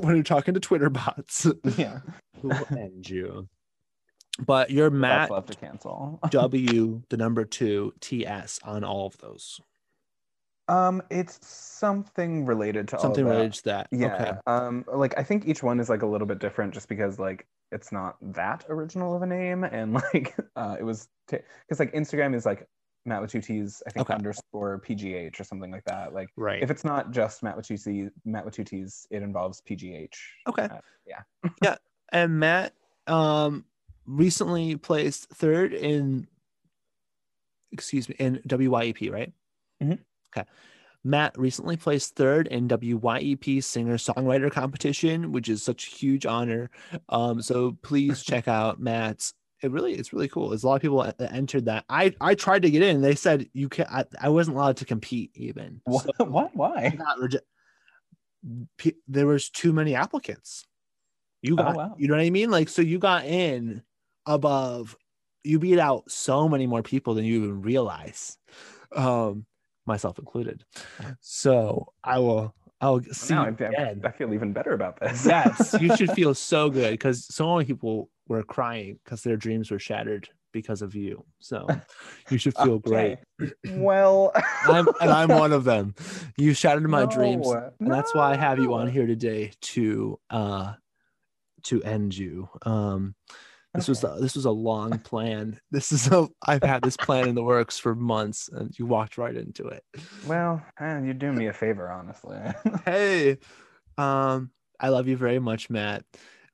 when you're talking to Twitter bots Yeah. who will end you. But you're That's Matt love to cancel. W, the number two TS on all of those. Um, it's something related to all of Something related to that. Yeah. Okay. Um, like I think each one is like a little bit different just because like it's not that original of a name and like uh it was because like Instagram is like Matt with two T's, I think Okay. underscore PGH or something like that. Like Right. if it's not just Matt with two T's, Matt with two T's, it involves PGH. Okay. Uh, yeah. yeah. And Matt um recently placed third in excuse me in WYEP, right? Mhm. Okay. Matt recently placed third in WYEP singer songwriter competition, which is such a huge honor. Um, so please check out Matt's. It really, it's really cool. There's a lot of people that entered that. I I tried to get in. They said you can. I, I wasn't allowed to compete even. What? So what? Why? rege- there was too many applicants. You Oh, got, wow. you know what I mean? Like, so you got in above, you beat out so many more people than you even realize, um, myself included. So I will, I will see. Now you I. I feel even better about this. yes, you should feel so good because so many people were crying because their dreams were shattered because of you. So you should feel great. Well, I'm, and I'm one of them. You shattered my dreams, No, and that's why I have you on here today to uh to end you. Um, this was a, this was a long plan. This is a I've had this plan in the works for months, and you walked right into it. well, eh, you do me a favor, honestly. Hey, um, I love you very much, Matt.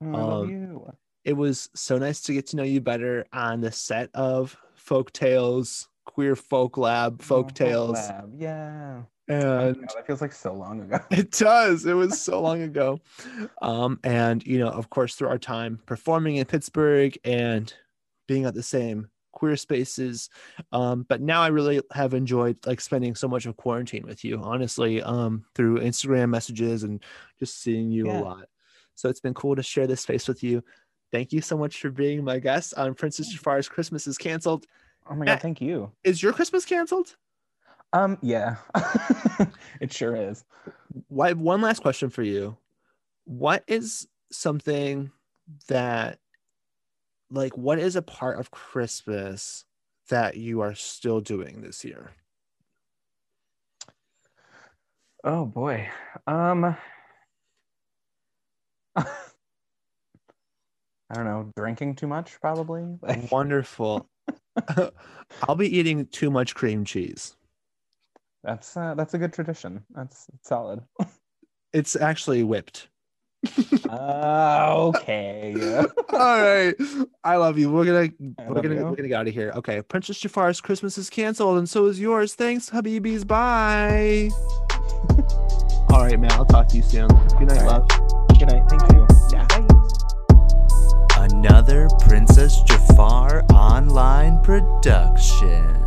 I love Um, you. It was so nice to get to know you better on the set of Folk Tales, Queer Folk Lab, Folk Tales. Lab, Yeah. And God, that feels like so long ago. It does. It was so long ago. Um, and you know, of course, through our time performing in Pittsburgh and being at the same queer spaces. Um, but now I really have enjoyed like spending so much of quarantine with you, honestly, um, through Instagram messages and just seeing you Yeah. a lot. So it's been cool to share this space with you. Thank you so much for being my guest on Princess Jafar's Christmas is canceled. Oh my god, thank you. Is your Christmas canceled? Um, yeah. it sure is. Why one last question for you. What is something that like what is a part of Christmas that you are still doing this year? Oh boy. Um I don't know, drinking too much probably. Wonderful. I'll be eating too much cream cheese. That's uh, that's a good tradition. That's solid. It's actually whipped. Uh, okay. All right. I love you. We're gonna I we're gonna you. we're gonna get out of here. Okay. Princess Jafar's Christmas is canceled, and so is yours. Thanks, Habibis. Bye. All right, man. I'll talk to you soon. Good night, All right. love. Good night. Thank you. Yeah. Another Princess Jafar online production.